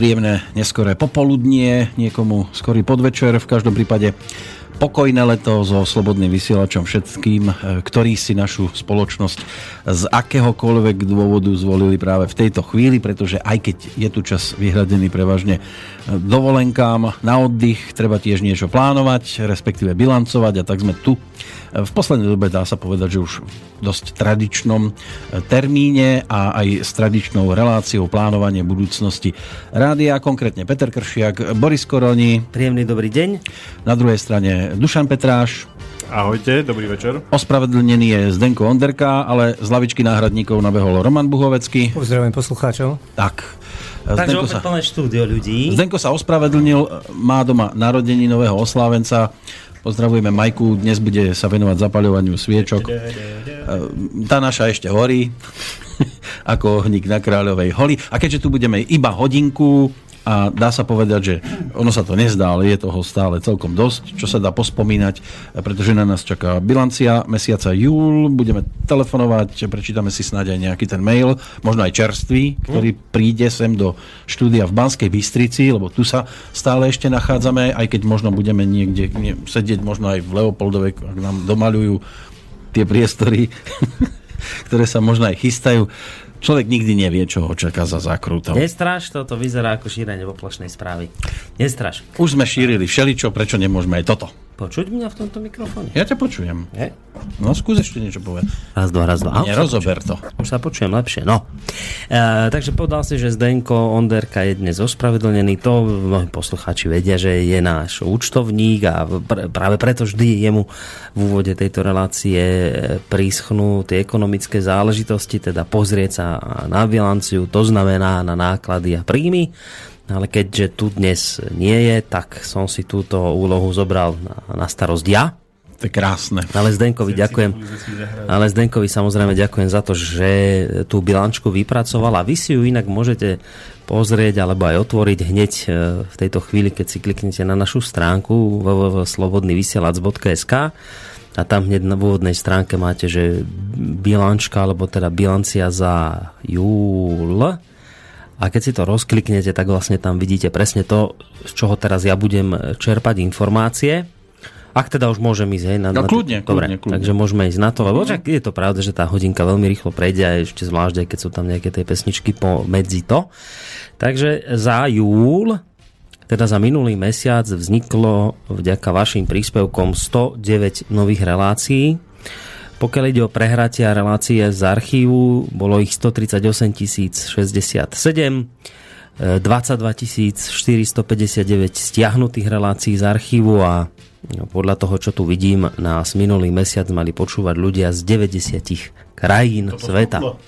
príjemné neskoré popoludnie, niekomu skorý podvečer, v každom prípade pokojné leto so slobodným vysielačom všetkým, e, ktorí si našu spoločnosť z akéhokoľvek dôvodu zvolili práve v tejto chvíli, pretože aj keď je tu čas vyhradený prevažne e, dovolenkám na oddych, treba tiež niečo plánovať, respektíve bilancovať a tak sme tu v poslednej dobe dá sa povedať, že už v dosť tradičnom termíne a aj s tradičnou reláciou plánovanie budúcnosti rádia, konkrétne Peter Kršiak, Boris Koroni. Príjemný dobrý deň. Na druhej strane Dušan Petráš. Ahojte, dobrý večer. Ospravedlnený je Zdenko Onderka, ale z lavičky náhradníkov nabehol Roman Buhovecký. Pozdravujem poslucháčov. Tak. Takže Zdenko opäť sa, plné štúdio ľudí. Zdenko sa ospravedlnil, má doma narodení nového oslávenca. Pozdravujeme Majku, dnes bude sa venovať zapaľovaniu sviečok. E, tá naša ešte horí, ako ohník na Kráľovej holi. A keďže tu budeme iba hodinku, a dá sa povedať, že ono sa to nezdá, ale je toho stále celkom dosť, čo sa dá pospomínať, pretože na nás čaká bilancia mesiaca júl, budeme telefonovať, prečítame si snáď aj nejaký ten mail, možno aj čerstvý, ktorý príde sem do štúdia v Banskej Bystrici, lebo tu sa stále ešte nachádzame, aj keď možno budeme niekde nie, sedieť, možno aj v Leopoldove, ak nám domalujú tie priestory, ktoré sa možno aj chystajú. Človek nikdy nevie, čo ho čaká za zákrutom. Nestraš, toto vyzerá ako šírenie poplašnej správy. Nestraš. Už sme šírili všeličo, prečo nemôžeme aj toto? Počuť mňa v tomto mikrofóne? Ja ťa počujem. Je? No skús ešte niečo povedať. Raz, dva, raz, dva. Nerozober to. Už sa počujem lepšie, no. E, takže povedal si, že Zdenko Onderka je dnes ospravedlnený. To mnohí poslucháči vedia, že je náš účtovník a pr- práve preto vždy jemu v úvode tejto relácie príschnú tie ekonomické záležitosti, teda pozrieť sa na bilanciu, to znamená na náklady a príjmy ale keďže tu dnes nie je, tak som si túto úlohu zobral na, na starosť ja. To je krásne. Ale Zdenkovi ďakujem. Ale Zdenkovi samozrejme ďakujem za to, že tú bilančku vypracoval a vy si ju inak môžete pozrieť alebo aj otvoriť hneď e, v tejto chvíli, keď si kliknete na našu stránku www.slobodnyvysielac.sk a tam hneď na úvodnej stránke máte, že bilančka alebo teda bilancia za júl a keď si to rozkliknete, tak vlastne tam vidíte presne to, z čoho teraz ja budem čerpať informácie. Ak teda už môžem ísť, hej? Na, no, kľudne, Dobre, kľudne, kľudne. takže môžeme ísť na to, lebo však je to pravda, že tá hodinka veľmi rýchlo prejde a ešte zvlášť, aj keď sú tam nejaké tie pesničky medzi to. Takže za júl, teda za minulý mesiac vzniklo vďaka vašim príspevkom 109 nových relácií pokiaľ ide o prehratia relácie z archívu, bolo ich 138 067, 22 459 stiahnutých relácií z archívu a no, podľa toho, čo tu vidím, nás minulý mesiac mali počúvať ľudia z 90 krajín Toto sveta. Skutlo.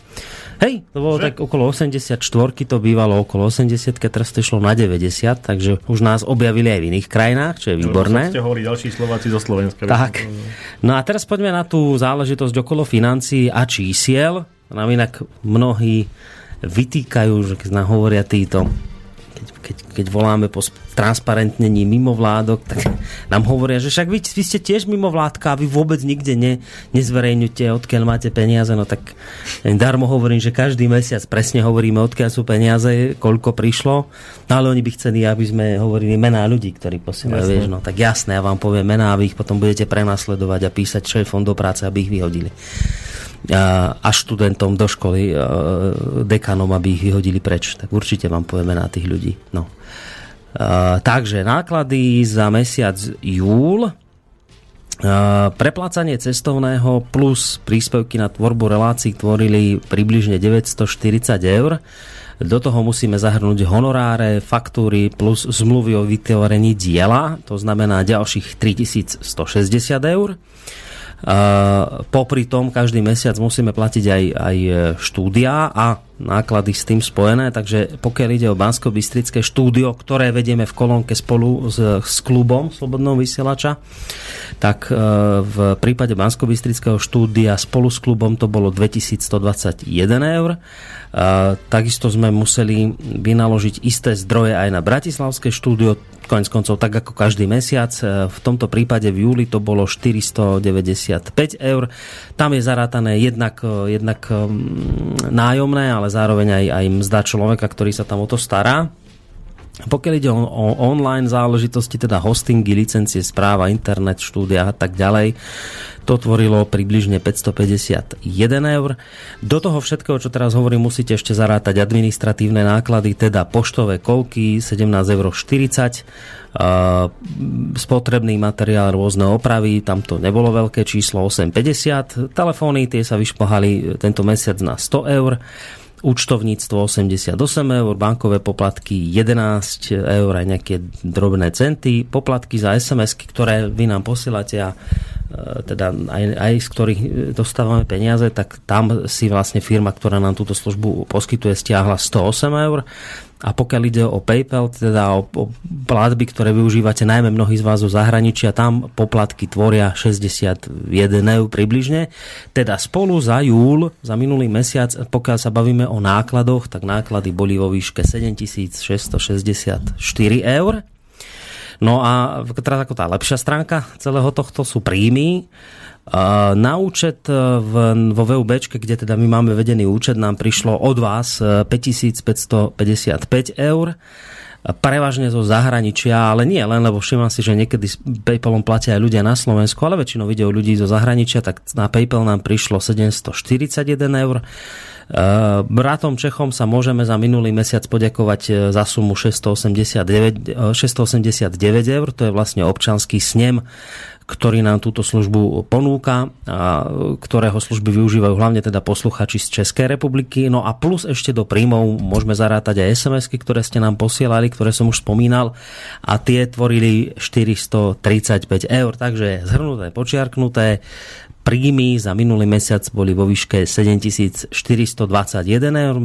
Hej, to bolo že? tak okolo 84, to bývalo okolo 80, teraz to išlo na 90, takže už nás objavili aj v iných krajinách, čo je výborné. ste hovorili ďalší Slováci zo Slovenska. Tak. No a teraz poďme na tú záležitosť okolo financií a čísiel. Nám inak mnohí vytýkajú, že keď nám hovoria títo keď, keď voláme po transparentnení mimovládok, tak nám hovoria, že však vy, vy ste tiež mimovládka a vy vôbec nikde ne, nezverejňujete, odkiaľ máte peniaze, no tak darmo hovorím, že každý mesiac presne hovoríme, odkiaľ sú peniaze, koľko prišlo, no ale oni by chceli, aby sme hovorili mená ľudí, ktorí posielajú, vieš, no tak jasné, ja vám poviem mená a vy ich potom budete prenasledovať a písať šéfom do práce, aby ich vyhodili a študentom do školy, dekanom, aby ich vyhodili preč. Tak určite vám povieme na tých ľudí. No. Takže náklady za mesiac júl Preplácanie cestovného plus príspevky na tvorbu relácií tvorili približne 940 eur. Do toho musíme zahrnúť honoráre, faktúry plus zmluvy o vytvorení diela, to znamená ďalších 3160 eur. Popri tom každý mesiac musíme platiť aj, aj štúdia a náklady s tým spojené, takže pokiaľ ide o bansko štúdio, ktoré vedieme v kolónke spolu s, s klubom Slobodného vysielača, tak e, v prípade bansko štúdia spolu s klubom to bolo 2121 eur. Takisto sme museli vynaložiť isté zdroje aj na Bratislavské štúdio, konec koncov tak ako každý mesiac. E, v tomto prípade v júli to bolo 495 eur. Tam je zarátané jednak, e, jednak nájomné, ale zároveň aj, aj mzda človeka, ktorý sa tam o to stará. Pokiaľ ide o, o online záležitosti, teda hostingy, licencie, správa, internet, štúdia a tak ďalej, to tvorilo približne 551 eur. Do toho všetkého, čo teraz hovorím, musíte ešte zarátať administratívne náklady, teda poštové kolky 17,40 eur, spotrebný materiál, rôzne opravy, tam to nebolo veľké číslo 8,50, telefóny tie sa vyšpohali tento mesiac na 100 eur účtovníctvo 88 eur, bankové poplatky 11 eur aj nejaké drobné centy, poplatky za sms ktoré vy nám posielate a e, teda aj, aj z ktorých dostávame peniaze, tak tam si vlastne firma, ktorá nám túto službu poskytuje, stiahla 108 eur a pokiaľ ide o PayPal, teda o, o platby, ktoré využívate najmä mnohí z vás zo zahraničia, tam poplatky tvoria 61 eur približne. Teda spolu za júl, za minulý mesiac, pokiaľ sa bavíme o nákladoch, tak náklady boli vo výške 7664 eur. No a teraz ako tá lepšia stránka celého tohto sú príjmy. Na účet e, v, vo VUB, kde teda my máme vedený účet, nám prišlo od vás 5555 e, eur prevažne zo zahraničia, ale nie len, lebo všimám si, že niekedy s PayPalom platia aj ľudia na Slovensku, ale väčšinou ide ľudí zo zahraničia, tak na PayPal nám prišlo 741 eur. E, bratom Čechom sa môžeme za minulý mesiac poďakovať za sumu 689, 689 eur, to je vlastne občanský snem ktorý nám túto službu ponúka, a ktorého služby využívajú hlavne teda posluchači z Českej republiky. No a plus ešte do príjmov môžeme zarátať aj sms ktoré ste nám posielali, ktoré som už spomínal a tie tvorili 435 eur. Takže zhrnuté, počiarknuté, príjmy za minulý mesiac boli vo výške 7421 eur.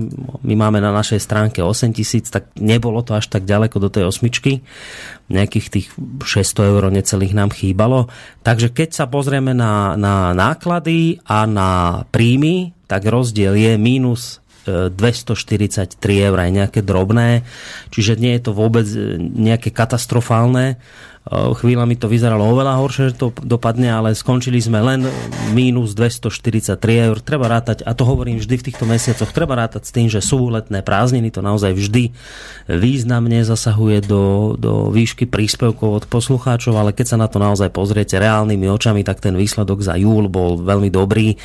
My máme na našej stránke 8000, tak nebolo to až tak ďaleko do tej osmičky. Nejakých tých 600 eur necelých nám chýbalo. Takže keď sa pozrieme na, na náklady a na príjmy, tak rozdiel je mínus 243 e, eur aj nejaké drobné, čiže nie je to vôbec e, nejaké katastrofálne Chvíľami to vyzeralo oveľa horšie, že to dopadne, ale skončili sme len mínus 243 eur. Treba rátať, a to hovorím vždy v týchto mesiacoch, treba rátať s tým, že sú letné prázdniny, to naozaj vždy významne zasahuje do, do výšky príspevkov od poslucháčov, ale keď sa na to naozaj pozriete reálnymi očami, tak ten výsledok za júl bol veľmi dobrý.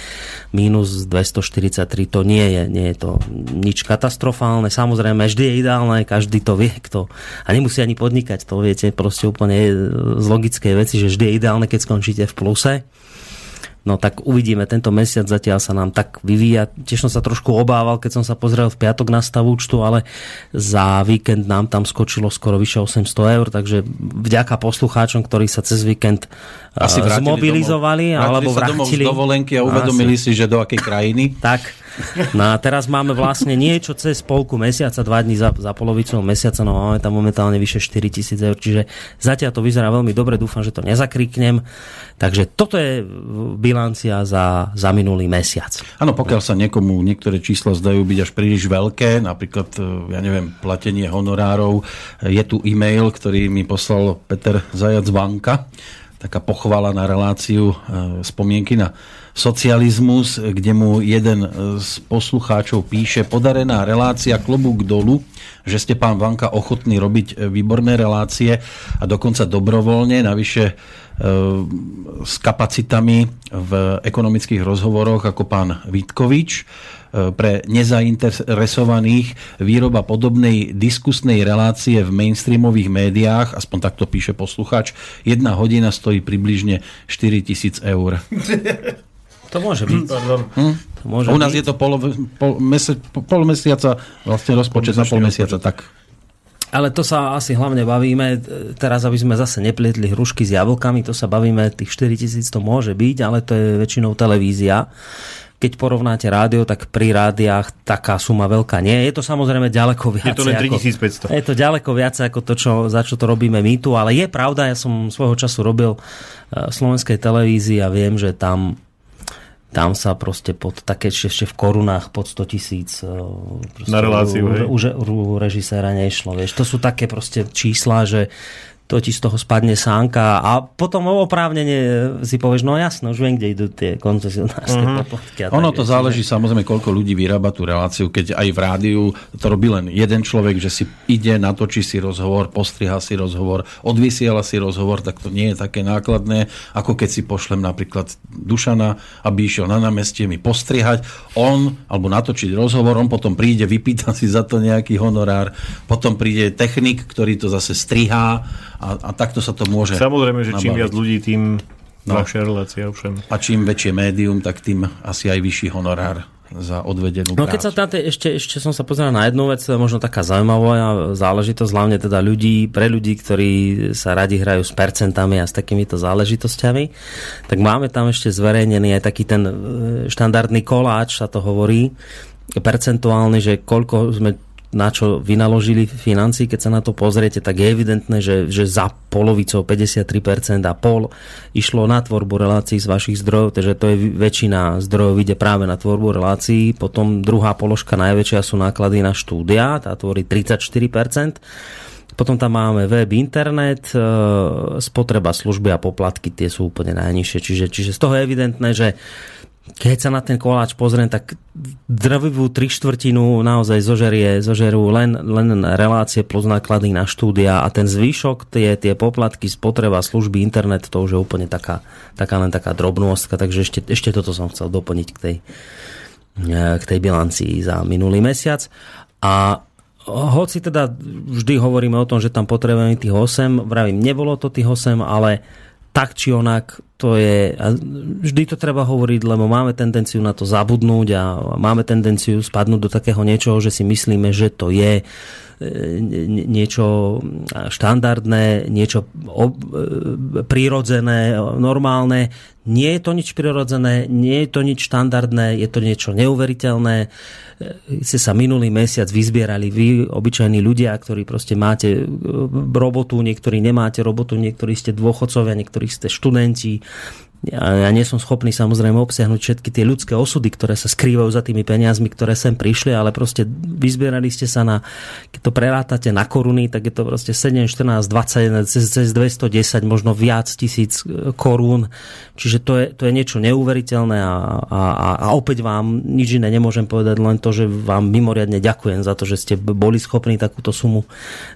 Mínus 243 to nie je, nie je to nič katastrofálne. Samozrejme, vždy je ideálne, každý to vie, kto a nemusí ani podnikať, to viete, proste úplne z logickej veci, že vždy je ideálne, keď skončíte v pluse. No tak uvidíme, tento mesiac zatiaľ sa nám tak vyvíja. Tiež som sa trošku obával, keď som sa pozrel v piatok na stav účtu, ale za víkend nám tam skočilo skoro vyše 800 eur, takže vďaka poslucháčom, ktorí sa cez víkend Asi zmobilizovali domov. alebo vrátili. sa domov z dovolenky a uvedomili Asi. si, že do akej krajiny. Tak, No a teraz máme vlastne niečo cez polku mesiaca, dva dní za, za polovicu mesiaca, no máme tam momentálne vyše 4 tisíc eur, čiže zatiaľ to vyzerá veľmi dobre, dúfam, že to nezakriknem. Takže toto je bilancia za, za minulý mesiac. Áno, pokiaľ sa niekomu niektoré čísla zdajú byť až príliš veľké, napríklad, ja neviem, platenie honorárov, je tu e-mail, ktorý mi poslal Peter Zajac Vanka, taká pochvala na reláciu e, spomienky na socializmus, kde mu jeden z poslucháčov píše podarená relácia klobúk dolu, že ste pán Vanka ochotný robiť výborné relácie a dokonca dobrovoľne, navyše e, s kapacitami v ekonomických rozhovoroch ako pán Vitkovič e, pre nezainteresovaných výroba podobnej diskusnej relácie v mainstreamových médiách, aspoň takto píše posluchač, jedna hodina stojí približne 4000 eur. To môže byť. Pardon. Hm? To môže U nás byť. je to pol, pol, mesi, pol mesiaca, vlastne rozpočet na pol mesiaca, tak. Ale to sa asi hlavne bavíme, teraz aby sme zase neplietli hrušky s jablkami, to sa bavíme, tých 4000 to môže byť, ale to je väčšinou televízia. Keď porovnáte rádio, tak pri rádiách taká suma veľká nie. Je to samozrejme ďaleko viac. Je to len 3500. Ako, je to ďaleko viac ako to, čo, za čo to robíme my tu, ale je pravda, ja som svojho času robil v slovenskej televízii a viem, že tam tam sa proste pod také ešte v korunách pod 100 tisíc e, na reláciu, u, u, u režiséra nešlo. Vieš. To sú také proste čísla, že to ti z toho spadne sánka a potom oprávnene si povieš, no jasno, už viem, kde idú tie koncesionárske uh-huh. poplatky. Ono to záleží čiže... samozrejme, koľko ľudí vyrába tú reláciu, keď aj v rádiu to robí len jeden človek, že si ide, natočí si rozhovor, postriha si rozhovor, odvysiela si rozhovor, tak to nie je také nákladné, ako keď si pošlem napríklad Dušana, aby išiel na námestie mi postrihať, on, alebo natočiť rozhovor, on potom príde, vypýta si za to nejaký honorár, potom príde technik, ktorý to zase strihá a, a takto sa to môže Samozrejme, že čím viac ľudí, tým no. ľahšia relácia. Všem. A čím väčšie médium, tak tým asi aj vyšší honorár za odvedenú No keď sa tam ešte, ešte som sa pozeral na jednu vec, možno taká zaujímavá záležitosť, hlavne teda ľudí, pre ľudí, ktorí sa radi hrajú s percentami a s takýmito záležitosťami, tak máme tam ešte zverejnený aj taký ten e, štandardný koláč, sa to hovorí, percentuálny, že koľko sme na čo vynaložili financí, keď sa na to pozriete, tak je evidentné, že, že za polovicou 53% a pol išlo na tvorbu relácií z vašich zdrojov, takže to je väčšina zdrojov ide práve na tvorbu relácií. Potom druhá položka najväčšia sú náklady na štúdia, tá tvorí 34%. Potom tam máme web, internet, e, spotreba služby a poplatky, tie sú úplne najnižšie. Čiže, čiže z toho je evidentné, že keď sa na ten koláč pozriem, tak drvivú tri štvrtinu naozaj zožerie, zožerú len, len relácie plus náklady na štúdia a ten zvyšok, tie, tie poplatky, spotreba, služby, internet, to už je úplne taká, taká len taká drobnostka, takže ešte, ešte toto som chcel doplniť k tej, k tej bilancii za minulý mesiac. A hoci teda vždy hovoríme o tom, že tam potrebujeme tých 8, vravím, nebolo to tých 8, ale tak či onak to je, a vždy to treba hovoriť, lebo máme tendenciu na to zabudnúť a máme tendenciu spadnúť do takého niečoho, že si myslíme, že to je niečo štandardné, niečo prírodzené, normálne. Nie je to nič prirodzené, nie je to nič štandardné, je to niečo neuveriteľné. Ste sa minulý mesiac vyzbierali vy, obyčajní ľudia, ktorí proste máte robotu, niektorí nemáte robotu, niektorí ste dôchodcovia, niektorí ste študenti, ja, nie som schopný samozrejme obsiahnuť všetky tie ľudské osudy, ktoré sa skrývajú za tými peniazmi, ktoré sem prišli, ale proste vyzbierali ste sa na, keď to prerátate na koruny, tak je to proste 7, 14, 21, cez, cez 210, možno viac tisíc e, korún. Čiže to je, to je niečo neuveriteľné a, a, a opäť vám nič iné nemôžem povedať, len to, že vám mimoriadne ďakujem za to, že ste boli schopní takúto sumu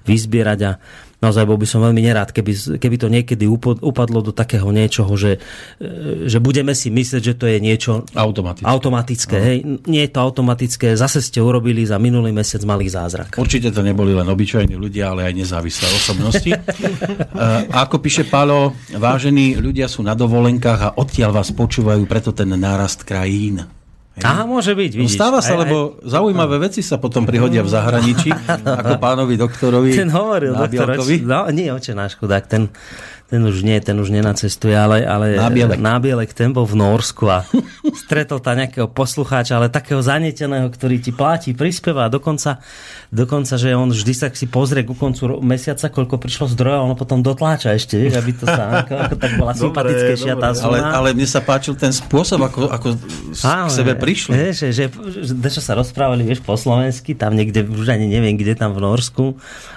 vyzbierať a naozaj bol by som veľmi nerád, keby, keby to niekedy upadlo do takého niečoho, že, e, že budeme si myslieť, že to je niečo automatické. automatické hej. Nie je to automatické, zase ste urobili za minulý mesiac malý zázrak. Určite to neboli len obyčajní ľudia, ale aj nezávislé osobnosti. E, ako píše Palo, vážení ľudia sú na dovolenkách a odtiaľ vás počúvajú, preto ten nárast krajín. Á, môže byť, no, vidíš. No stáva sa, aj, lebo aj... zaujímavé veci sa potom prihodia v zahraničí, ako pánovi doktorovi Ten hovoril, doktor, no nie, oče náš chudák, ten, ten už nie, ten už nenacestuje, ale, ale nábielek. nábielek, ten bol v Norsku a stretol tam nejakého poslucháča, ale takého zaneteného, ktorý ti platí, prispieva a dokonca dokonca, že on vždy sa si pozrie ku koncu mesiaca, koľko prišlo zdrojov ono potom dotláča ešte, vieš, aby to sa ako, ako tak bola sympatickejšia tá Ale, ale mne sa páčil ten spôsob, ako, ako Áno, k sebe prišli. Vieš, že, že, že, že sa rozprávali, vieš, po slovensky, tam niekde, už ani neviem, kde tam v Norsku.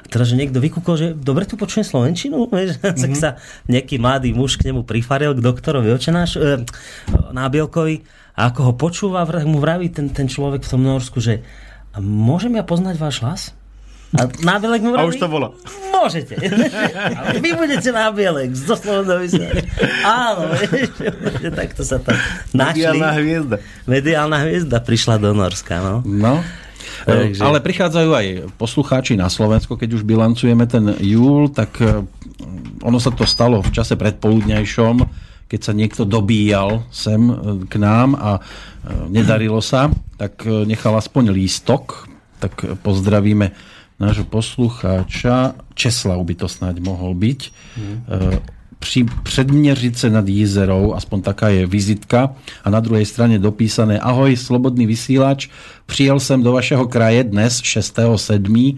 Teraz, že niekto vykúkol, že dobre tu počujem Slovenčinu, vieš, mm-hmm. tak sa nejaký mladý muž k nemu prifaril, k doktorovi očenáš, e, nábielkovi a ako ho počúva, mu vraví ten, ten človek v tom Norsku, že a môžem ja poznať váš hlas? A nábielek mu vraví, A už to bola. Môžete. Vy budete nábielek. Doslovno Áno, vieš, takto sa tam našli. Mediálna hviezda. Mediálna hviezda prišla do Norska. No. no. Takže... Ale prichádzajú aj poslucháči na Slovensko, keď už bilancujeme ten júl, tak eh, ono sa to stalo v čase predpoludňajšom, keď sa niekto dobíjal sem e, k nám a e, nedarilo sa, tak e, nechal aspoň lístok, tak pozdravíme nášho poslucháča. Česlav by to snáď mohol byť. Mm. Pri Předměřice nad Jízerou, aspoň taká je vizitka a na druhej strane dopísané Ahoj, slobodný vysílač, přijel jsem do vašeho kraje dnes 6.7.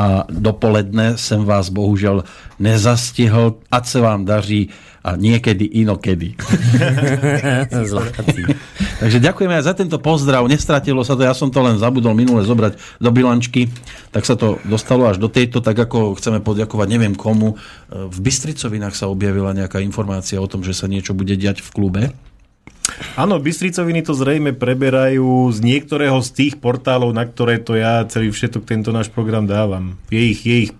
a dopoledne jsem vás bohužel nezastihl. Ať se vám daří a niekedy inokedy. Takže ďakujeme aj za tento pozdrav. Nestratilo sa to, ja som to len zabudol minule zobrať do bilančky, tak sa to dostalo až do tejto, tak ako chceme poďakovať neviem komu. V Bystricovinách sa objavila nejaká informácia o tom, že sa niečo bude diať v klube. Áno, Bystricoviny to zrejme preberajú z niektorého z tých portálov, na ktoré to ja celý všetok tento náš program dávam. Je ich, je ich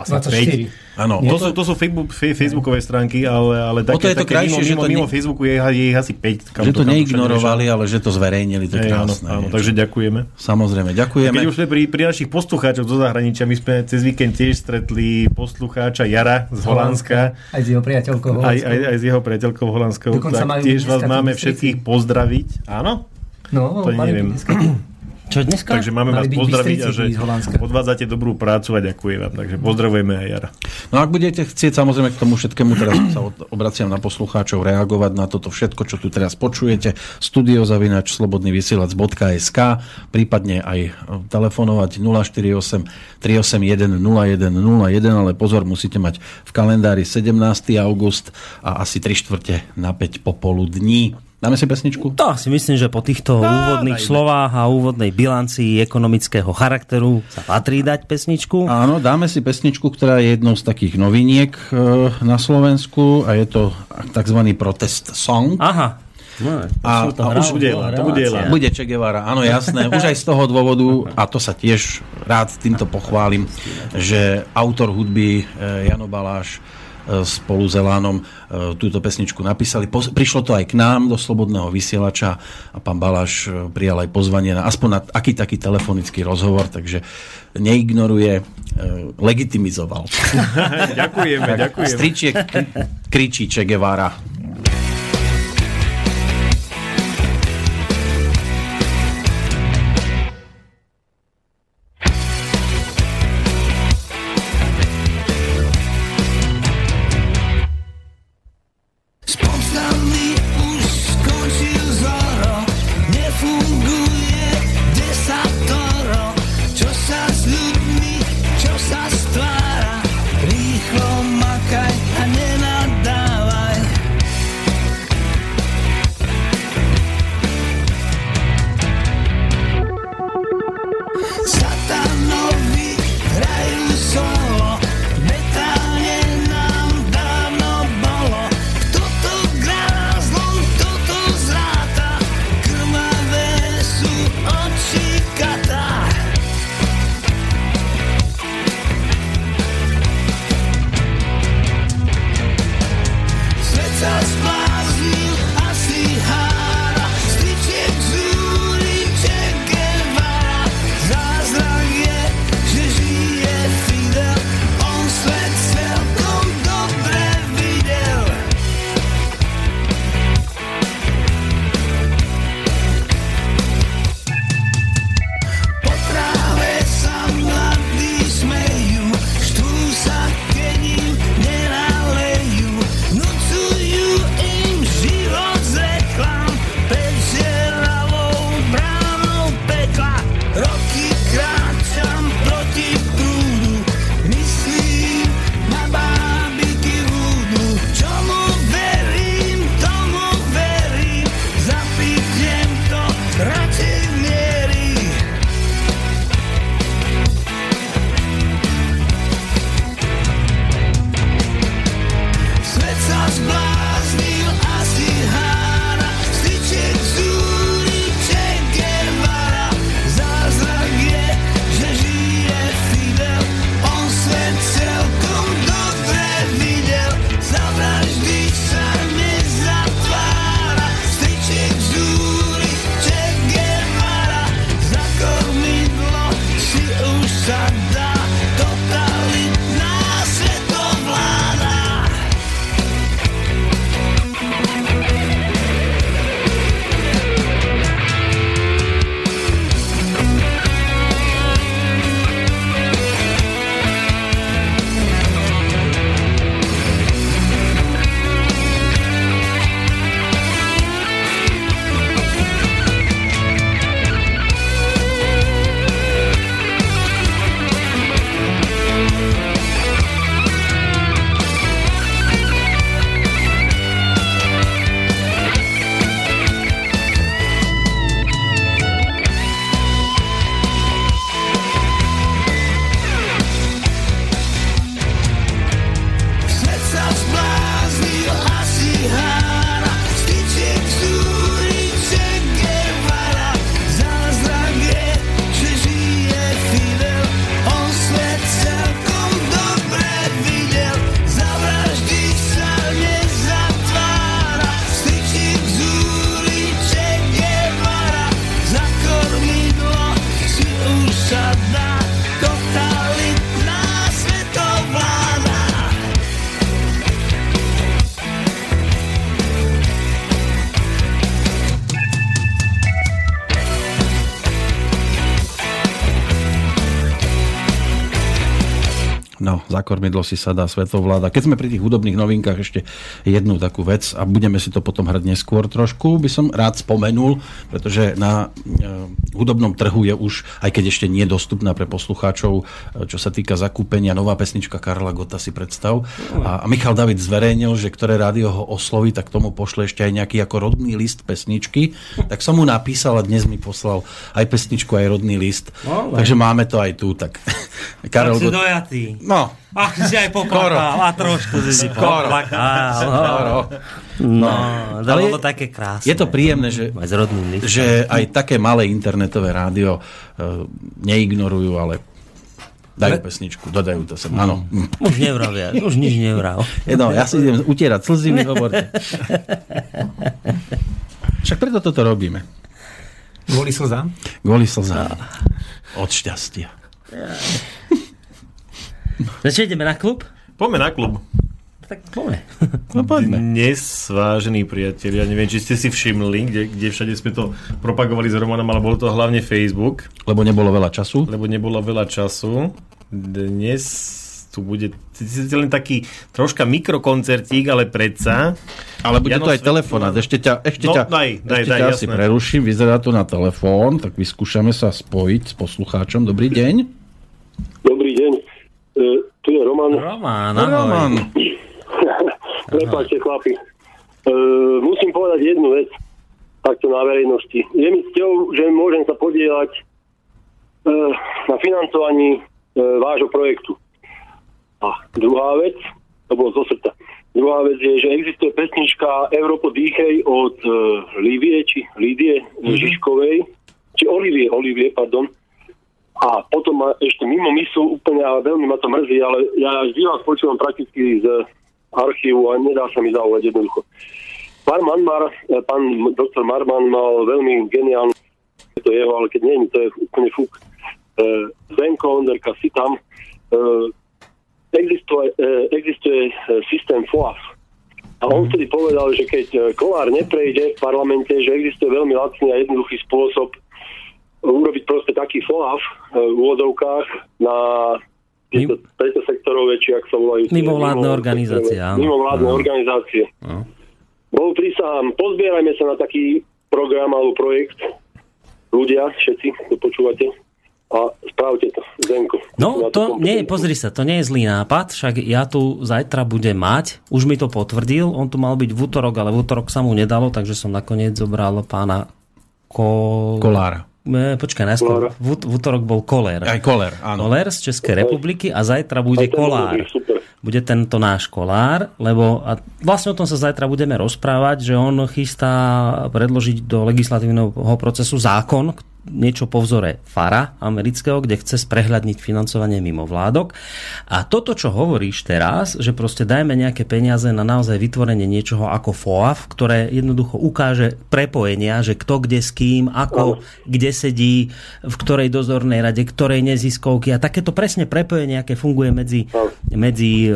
asi 24. Áno, to, sú, to sú Facebook, facebookové stránky, ale, ale také, je to také krajšie, mimo, že to mimo ne... Facebooku je, je ich asi 5. Kam že to kam neignorovali, ale že to zverejnili, to je krásne. Áno, áno, takže ďakujeme. Samozrejme, ďakujeme. Keď už sme pri, pri našich poslucháčoch zo zahraničia, my sme cez víkend tiež stretli poslucháča Jara z Holandska. Aj s jeho priateľkou Aj, aj, aj s jeho priateľkou Holandskou. Dokonca majú tiež vás máme všetkých pozdraviť. Áno? No, To mali neviem. Čo dneska? Takže máme Mali vás pozdraviť a že odvádzate dobrú prácu a ďakujem vám. Takže pozdravujeme aj Jara. No ak budete chcieť samozrejme k tomu všetkému, teraz sa obraciam na poslucháčov, reagovať na toto všetko, čo tu teraz počujete, studiozavinač slobodnyvysielac.sk, prípadne aj e, telefonovať 048 381 0101, ale pozor, musíte mať v kalendári 17. august a asi 3 štvrte na 5 popoludní. Dáme si pesničku? To si myslím, že po týchto úvodných dajme. slovách a úvodnej bilancii ekonomického charakteru sa patrí dať pesničku. Áno, dáme si pesničku, ktorá je jednou z takých noviniek e, na Slovensku a je to tzv. protest song. Aha. No, A- to a už bude Ela, to bude relácia. Ela. Bude Che Guevara, áno jasné. Už aj z toho dôvodu, a to sa tiež rád týmto pochválim, že autor hudby e, Jano Baláš spolu s Elánom e, túto pesničku napísali. Prišlo to aj k nám do Slobodného vysielača a pán Baláš e, prijal aj pozvanie na aspoň na aký taký telefonický rozhovor, takže neignoruje, e, legitimizoval. ďakujeme, ďakujeme. Stričiek kričí Che Guevara. Kormidlo si sadá svetovláda. Keď sme pri tých hudobných novinkách ešte jednu takú vec a budeme si to potom hrať neskôr trošku, by som rád spomenul, pretože na e, hudobnom trhu je už, aj keď ešte nie dostupná pre poslucháčov, e, čo sa týka zakúpenia, nová pesnička Karla Gota si predstav. A, a Michal David zverejnil, že ktoré rádio ho osloví, tak tomu pošle ešte aj nejaký ako rodný list pesničky. Tak som mu napísal a dnes mi poslal aj pesničku, aj rodný list. No, Takže máme to aj tu. Tak Karel Tak si Gott... dojatý. No, Ach, si aj poplakal. A trošku si si poplakal. Skoro. No, Ale ale je- bolo také krásne. je to príjemné, že, Aj že aj také malé internetové rádio e, neignorujú, ale dajú pesničku, dodajú to sem. Áno. Už nevravia, už nič nevrav. Jedno, ja si idem utierať slzy, vy hovorte. Však preto toto robíme. Kvôli slzám? Kvôli slzám. Od šťastia. Začne ideme na klub? Poďme na klub. Tak poďme. No poďme. Dnes, vážení priatelia, neviem, či ste si všimli, kde, kde všade sme to propagovali s Romanom, ale bolo to hlavne Facebook, Lebo nebolo veľa času. lebo nebolo veľa času. Dnes tu bude len taký troška mikrokoncertík, ale predsa. Ale bude Jano to aj telefonát. Ešte ťa, ešte No, ťa, daj, daj, ešte daj, ťa asi jasné. preruším. Vyzerá to na telefón, tak vyskúšame sa spojiť s poslucháčom. Dobrý deň. E, tu je Roman. Roman, ahoj. Roman. Prepáčte, chlapi. E, musím povedať jednu vec takto na verejnosti. Je mi cťou, že môžem sa podielať e, na financovaní e, vášho projektu. A druhá vec, to bolo zo srdca. Druhá vec je, že existuje pesnička Európo dýchej od e, Lívie, či Lídie mm-hmm. Žižkovej, či Olivie, Olivie, pardon. A potom ma ešte mimo myslu úplne, a veľmi ma to mrzí, ale ja vždy vás počúvam prakticky z archívu a nedá sa mi zaujať jednoducho. Pán Manmar, eh, pán doktor Marman mal veľmi geniálnu to jeho, ale keď nie, to je úplne fúk. Uh, Zdenko, Onderka, si tam. Uh, existuje, existuje systém FOAF. A on vtedy povedal, že keď eh, Kolár neprejde v parlamente, že existuje veľmi lacný a jednoduchý spôsob urobiť proste taký FOAF uh, v úvodovkách na tieto, tieto sektorové, či ak sa volajú. Mimovládne mimo- organizácie, áno. Mimovládne Áno. organizácie. No. Bol prísahám, pozbierajme sa na taký program alebo projekt. Ľudia, všetci, to počúvate. A spravte to, Zenko. No, to nie, pozri sa, to nie je zlý nápad, však ja tu zajtra budem mať, už mi to potvrdil, on tu mal byť v útorok, ale v útorok sa mu nedalo, takže som nakoniec zobral pána Ko... Kolára. E, počkaj, najskôr, v, v útorok bol Kolér. Aj Koler, áno. Kolér z Českej republiky a zajtra bude ten Kolár. super. Bude tento náš Kolár, lebo a vlastne o tom sa zajtra budeme rozprávať, že on chystá predložiť do legislatívneho procesu zákon, niečo po vzore FARA amerického, kde chce sprehľadniť financovanie mimo vládok. A toto, čo hovoríš teraz, že proste dajme nejaké peniaze na naozaj vytvorenie niečoho ako FOAF, ktoré jednoducho ukáže prepojenia, že kto kde s kým, ako, kde sedí, v ktorej dozornej rade, ktorej neziskovky a takéto presne prepojenie, aké funguje medzi, medzi e,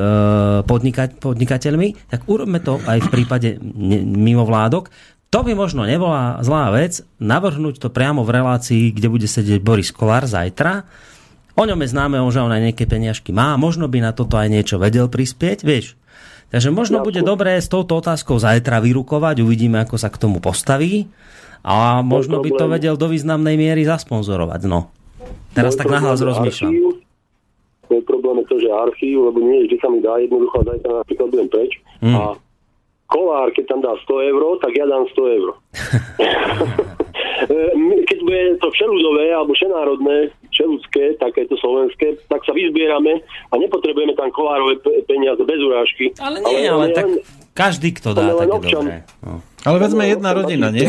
podnika, podnikateľmi, tak urobme to aj v prípade ne, mimovládok. To by možno nebola zlá vec, navrhnúť to priamo v relácii, kde bude sedieť Boris Kolár zajtra. O ňom je známe, že on aj nejaké peniažky má, možno by na toto aj niečo vedel prispieť, vieš. Takže možno bude dobré s touto otázkou zajtra vyrukovať, uvidíme, ako sa k tomu postaví a možno by to vedel do významnej miery zasponzorovať. No. Teraz Môj tak nahlas rozmýšľam. Môj problém je to, že archív, lebo nie vždy sa mi dá jednoducho, zajtra napríklad budem preč. Mm. A kolár, keď tam dá 100 eur, tak ja dám 100 eur. E, keď bude to všeludové alebo všenárodné, všeludské, takéto slovenské, tak sa vyzbierame a nepotrebujeme tam kolárové pe- peniaze bez urážky. Ale nie, ale, len- tak každý, kto dá, ale len tak je dobré. No. Ale veď sme jedna rodina, nie?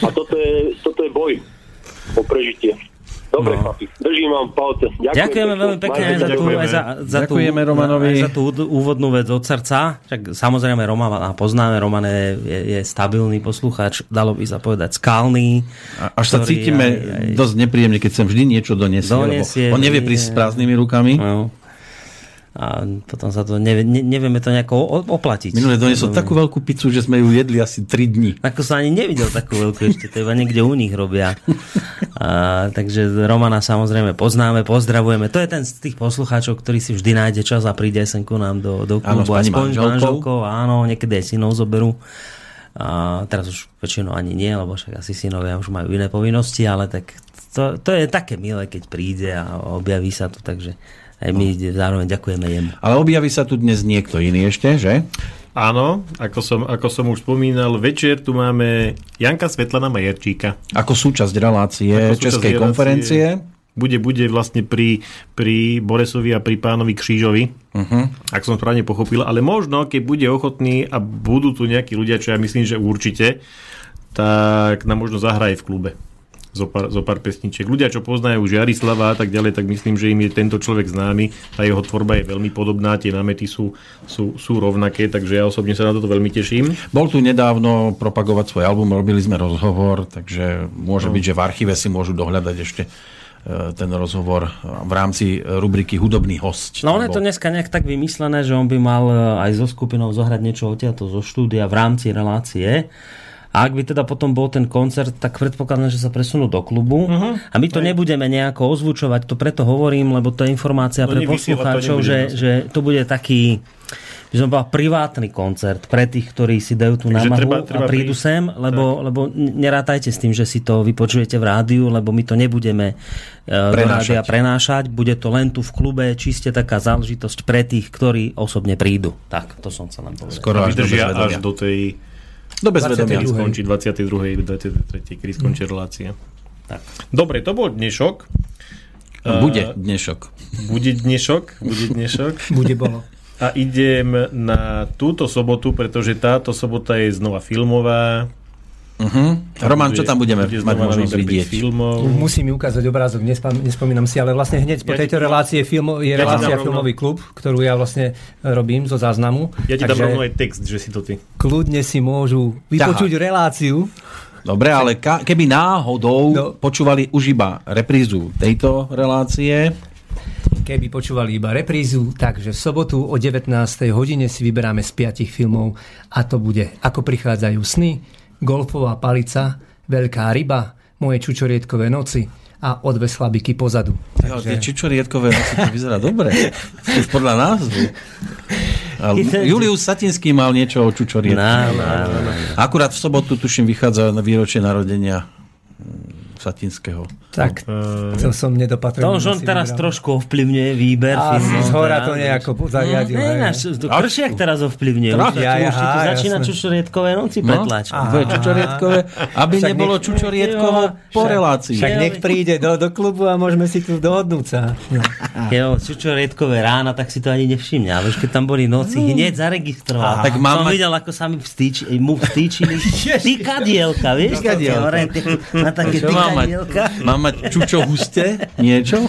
A toto je, toto je boj o prežitie. Dobre, No. chlapi, držím vám palce. Ďakujem Ďakujeme veľmi pekne aj za, tú, Ďakujeme. aj za, za, tú, Romanovi. aj za tú úvodnú vec od srdca. Však samozrejme Romana poznáme, Roman je, je, stabilný poslucháč, dalo by sa povedať skalný. A- Až sa cítime aj- aj- dosť nepríjemne, keď sem vždy niečo donesie, Donesie, lebo on nevie prísť s prázdnymi rukami. No. A potom sa to nevie, ne, nevieme to nejako oplatiť. Minule doniesol takú veľkú pizzu, že sme ju jedli asi 3 dní. Ako som ani nevidel takú veľkú ešte, to iba niekde u nich robia. A, takže Romana samozrejme poznáme, pozdravujeme. To je ten z tých poslucháčov, ktorý si vždy nájde čas a príde sem ku nám do, do Áno, s klubu. pani manželkou. Áno, niekedy aj synov zoberú. A teraz už väčšinou ani nie, lebo však asi synovia už majú iné povinnosti, ale tak to, to je také milé, keď príde a objaví sa tu, takže aj my zároveň ďakujeme jemu. Ale objaví sa tu dnes niekto iný ešte, že? Áno, ako som, ako som už spomínal, večer tu máme Janka Svetlana Majerčíka. Ako súčasť relácie Ako súčasť Českej relácie. konferencie. Bude, bude vlastne pri, pri Boresovi a pri pánovi Křížovi, uh-huh. ak som správne pochopil, ale možno, keď bude ochotný a budú tu nejakí ľudia, čo ja myslím, že určite, tak nám možno zahraje v klube zo pár, zo pár pesničiek. Ľudia, čo poznajú už Jarislava a tak ďalej, tak myslím, že im je tento človek známy. Tá jeho tvorba je veľmi podobná, tie námety sú, sú, sú rovnaké, takže ja osobne sa na toto veľmi teším. Bol tu nedávno propagovať svoj album, robili sme rozhovor, takže môže byť, že v archíve si môžu dohľadať ešte e, ten rozhovor v rámci rubriky Hudobný host. No on je to dneska nejak tak vymyslené, že on by mal e, aj so skupinou zohrať niečo odtiaľto zo štúdia v rámci relácie. A ak by teda potom bol ten koncert, tak predpokladám, že sa presunú do klubu. Uh-huh. A my to nebudeme nejako ozvučovať, to preto hovorím, lebo to je informácia No pre to poslucháčov, že, že to bude taký by som povedal, privátny koncert pre tých, ktorí si dajú tú Takže námahu treba- treba a prídu prísť. sem, lebo, lebo nerátajte s tým, že si to vypočujete v rádiu, lebo my to nebudeme uh, do Prenášať. rádia prenášať, bude to len tu v klube, čiste taká záležitosť pre tých, ktorí osobne prídu. Tak, to som chcel len povedať. Skoro až do až do tej Do bezvedomia. skončí 22. 23. kedy skončí relácia. Tak. Dobre, to bol dnešok. Bude dnešok. Bude dnešok, bude dnešok. Bude bolo. A idem na túto sobotu, pretože táto sobota je znova filmová. Uh-huh. Roman, čo tam budeme bude mať možnosť vidieť? Filmov. Musím mi ukázať obrázok, nespam, nespomínam si, ale vlastne hneď po Ja ti tejto dám- relácii je, filmo, je ja ti relácia rovno- Filmový klub, ktorú ja vlastne robím zo záznamu. Ja ti dám rovno aj text, že si to ty. kľudne si môžu vypočuť reláciu. Dobre, ale ka- keby náhodou No. počúvali už iba reprízu tejto relácie, Keby počúvali iba reprízu, takže v sobotu o 19. hodine si vyberáme z piatich filmov a to bude Ako prichádzajú sny, Golfová palica, Veľká ryba, Moje čučorietkové noci a O dve slabiky pozadu. jo, tie čičorietkové noci, to vyzerá dobre. Už podľa názvu. A Julius Satinský mal niečo o čučorietku. No, no, no. Akurát v sobotu, tuším, vychádza na výročie narodenia Satinského. Tak, to som nedopatril. To už on teraz trošku ovplyvňuje výber A filmov. z hora to nejako zariadil. Ne, náš, to Kršiak teraz ovplyvňuje. Už, Trošku, už ja, ti tu aha, začína jasné. čučorietkové noci No, petlač. čučorietkové, aby Však nebolo nech- čučorietkovo po relácii. Však nech príde do, do klubu a môžeme si tu dohodnúť sa. No. Jo, čučorietkové rána, tak si to ani nevšimne. Ale už keď tam boli noci, hneď zaregistroval. Tak mám Som videl, ako sa mi mu vstýčili tykadielka, vieš? Tykadielka. Na také mať? Mám mať čučo husté? Niečo?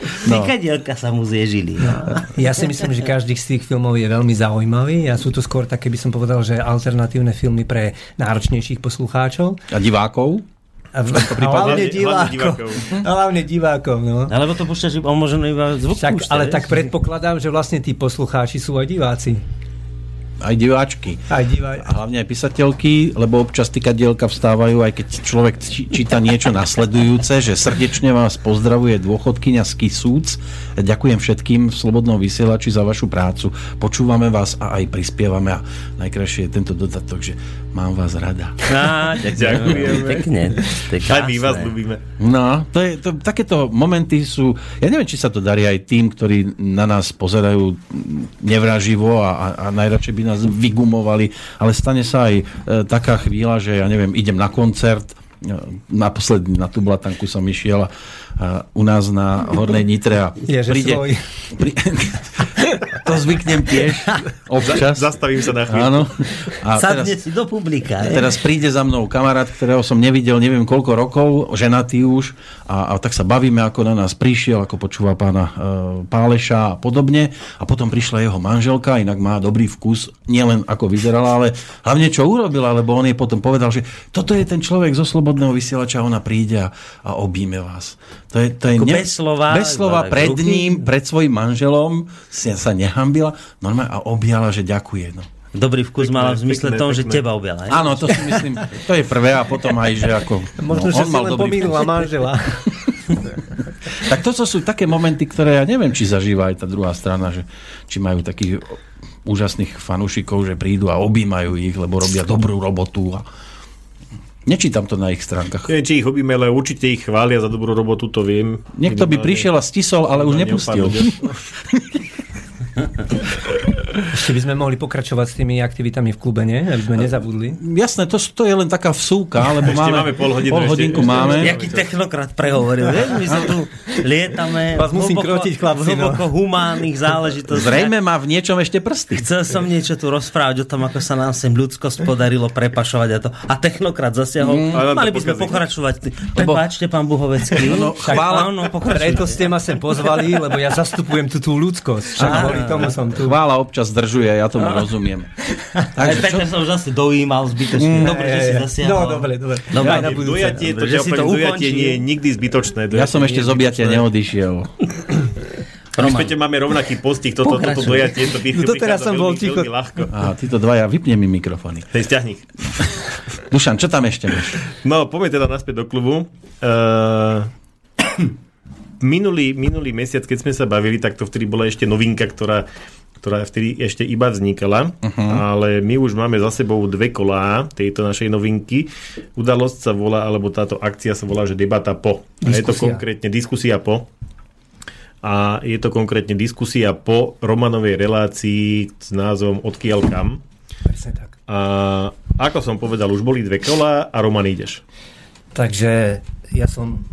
No. Tykadielka sa mu zježili. No. Ja si myslím, že každý z tých filmov je veľmi zaujímavý a sú to skôr také, by som povedal, že alternatívne filmy pre náročnejších poslucháčov. A divákov? A v- prípade- hlavne divákov. Hlavne divákov, no. Alebo to púšťaš iba, možno iba zvuk púšťa, ale tak predpokladám, že vlastne tí poslucháči sú aj diváci. Aj diváčky. Aj diváci. A hlavne aj písateľky, lebo občas tykadielka vstávajú, aj keď človek číta niečo nasledujúce, že srdečne vás pozdravuje dôchodkyňa z Kisúc. Ďakujem všetkým v Slobodnom vysielači za vašu prácu. Počúvame vás a aj prispievame a najkrajšie je tento dodatok, že mám vás rada. Á, Ďakujeme. Pekne. To je Aj my vás ľúbime. No, to je, to, takéto momenty sú, ja neviem, či sa to darí aj tým, ktorí na nás pozerajú nevraživo a, a, a najradšej by nás vygumovali, ale stane sa aj e, taká chvíľa, že ja neviem, idem na koncert, e, naposledy na tú blatanku som išiel a u nás na Hornej Nitre a Je, že svoj. Pri, To zvyknem tiež občas. Zastavím sa na chvíľu. Áno. A Sadne teraz, si do publika. hej. teraz príde za mnou kamarát, ktorého som nevidel neviem koľko rokov, ženatý už, a, a tak sa bavíme, ako na nás prišiel, ako počúva pána e, Páleša a podobne. A potom prišla jeho manželka, inak má dobrý vkus, nielen ako vyzerala, ale hlavne čo urobila, lebo on jej potom povedal, že toto je ten človek zo Slobodného vysielača, ona príde a, a objíme vás. To je, to je Ako bez slova, bez slova pred ruky. ním, pred svojim manželom si sa nehambila normálne a objala, že ďakuje. No. Dobrý vkus mala v zmysle pekné, tom, že pekné. teba objala. Áno, to si myslím, to je prvé a potom aj, že ako... Možno, no, že on si mal len pomýlila manžela. Tak toto sú také momenty, ktoré ja neviem, či zažíva aj tá druhá strana, že či majú takých úžasných fanúšikov, že prídu a objímajú ich, lebo robia dobrú robotu a Nečítam to na ich stránkach. Neviem, či ich hobíme, ale určite ich chvália za dobrú robotu, to viem. Niekto by prišiel a stisol, ale už nepustil. Ešte by sme mohli pokračovať s tými aktivitami v klube, nie? Aby sme nezabudli. Jasné, to, to je len taká vsúka, lebo Ešte máme, máme pol hodinu, pol hodinku ešte- máme. Jaký technokrat prehovoril, vieš? My sa tu lietame Vás musím krotiť, chlapci, no. hlboko humánnych záležitostiach. Zrejme má v niečom ešte prsty. Chcel som niečo tu rozprávať o tom, ako sa nám sem ľudskosť podarilo prepašovať a to. A technokrat zasiahol. Mm. Mali by sme pokračovať. Prepáčte, pán Buhovecký. No, chvála- Áno, pokračujte. Preto ste ma sem pozvali, lebo ja zastupujem tú, tú ľudskosť. Však kvôli tomu som tu. Chvála občas zdržuje, ja tomu rozumiem. Aj Takže čo, Peter sa už asi dojímal zbytočne. Dobre, že si zasiahol. No, dobre, dobre. Dobre, Aj na budúce. Dojatie, to že si to dojatie nie je nikdy zbytočné. ja som ešte z objatia neodišiel. My Roman. späť máme rovnaký postih, toto, toto Pokračuj. dojatie, to by No to teraz som bol ticho. veľmi ľahko. A títo dvaja, vypne mi mikrofóny. Hej, stiahni. Dušan, čo tam ešte máš? No, poďme teda naspäť do klubu. Uh, minulý, minulý mesiac, keď sme sa bavili, tak to vtedy bola ešte novinka, ktorá, ktorá vtedy ešte iba vznikala, uh-huh. ale my už máme za sebou dve kolá tejto našej novinky. Udalosť sa volá, alebo táto akcia sa volá, že debata po. A je to Diskusia. konkrétne diskusia po. A je to konkrétne diskusia po Romanovej relácii s názvom Odkiaľ kam. Presne tak. A ako som povedal, už boli dve kolá a Roman ideš. Takže ja som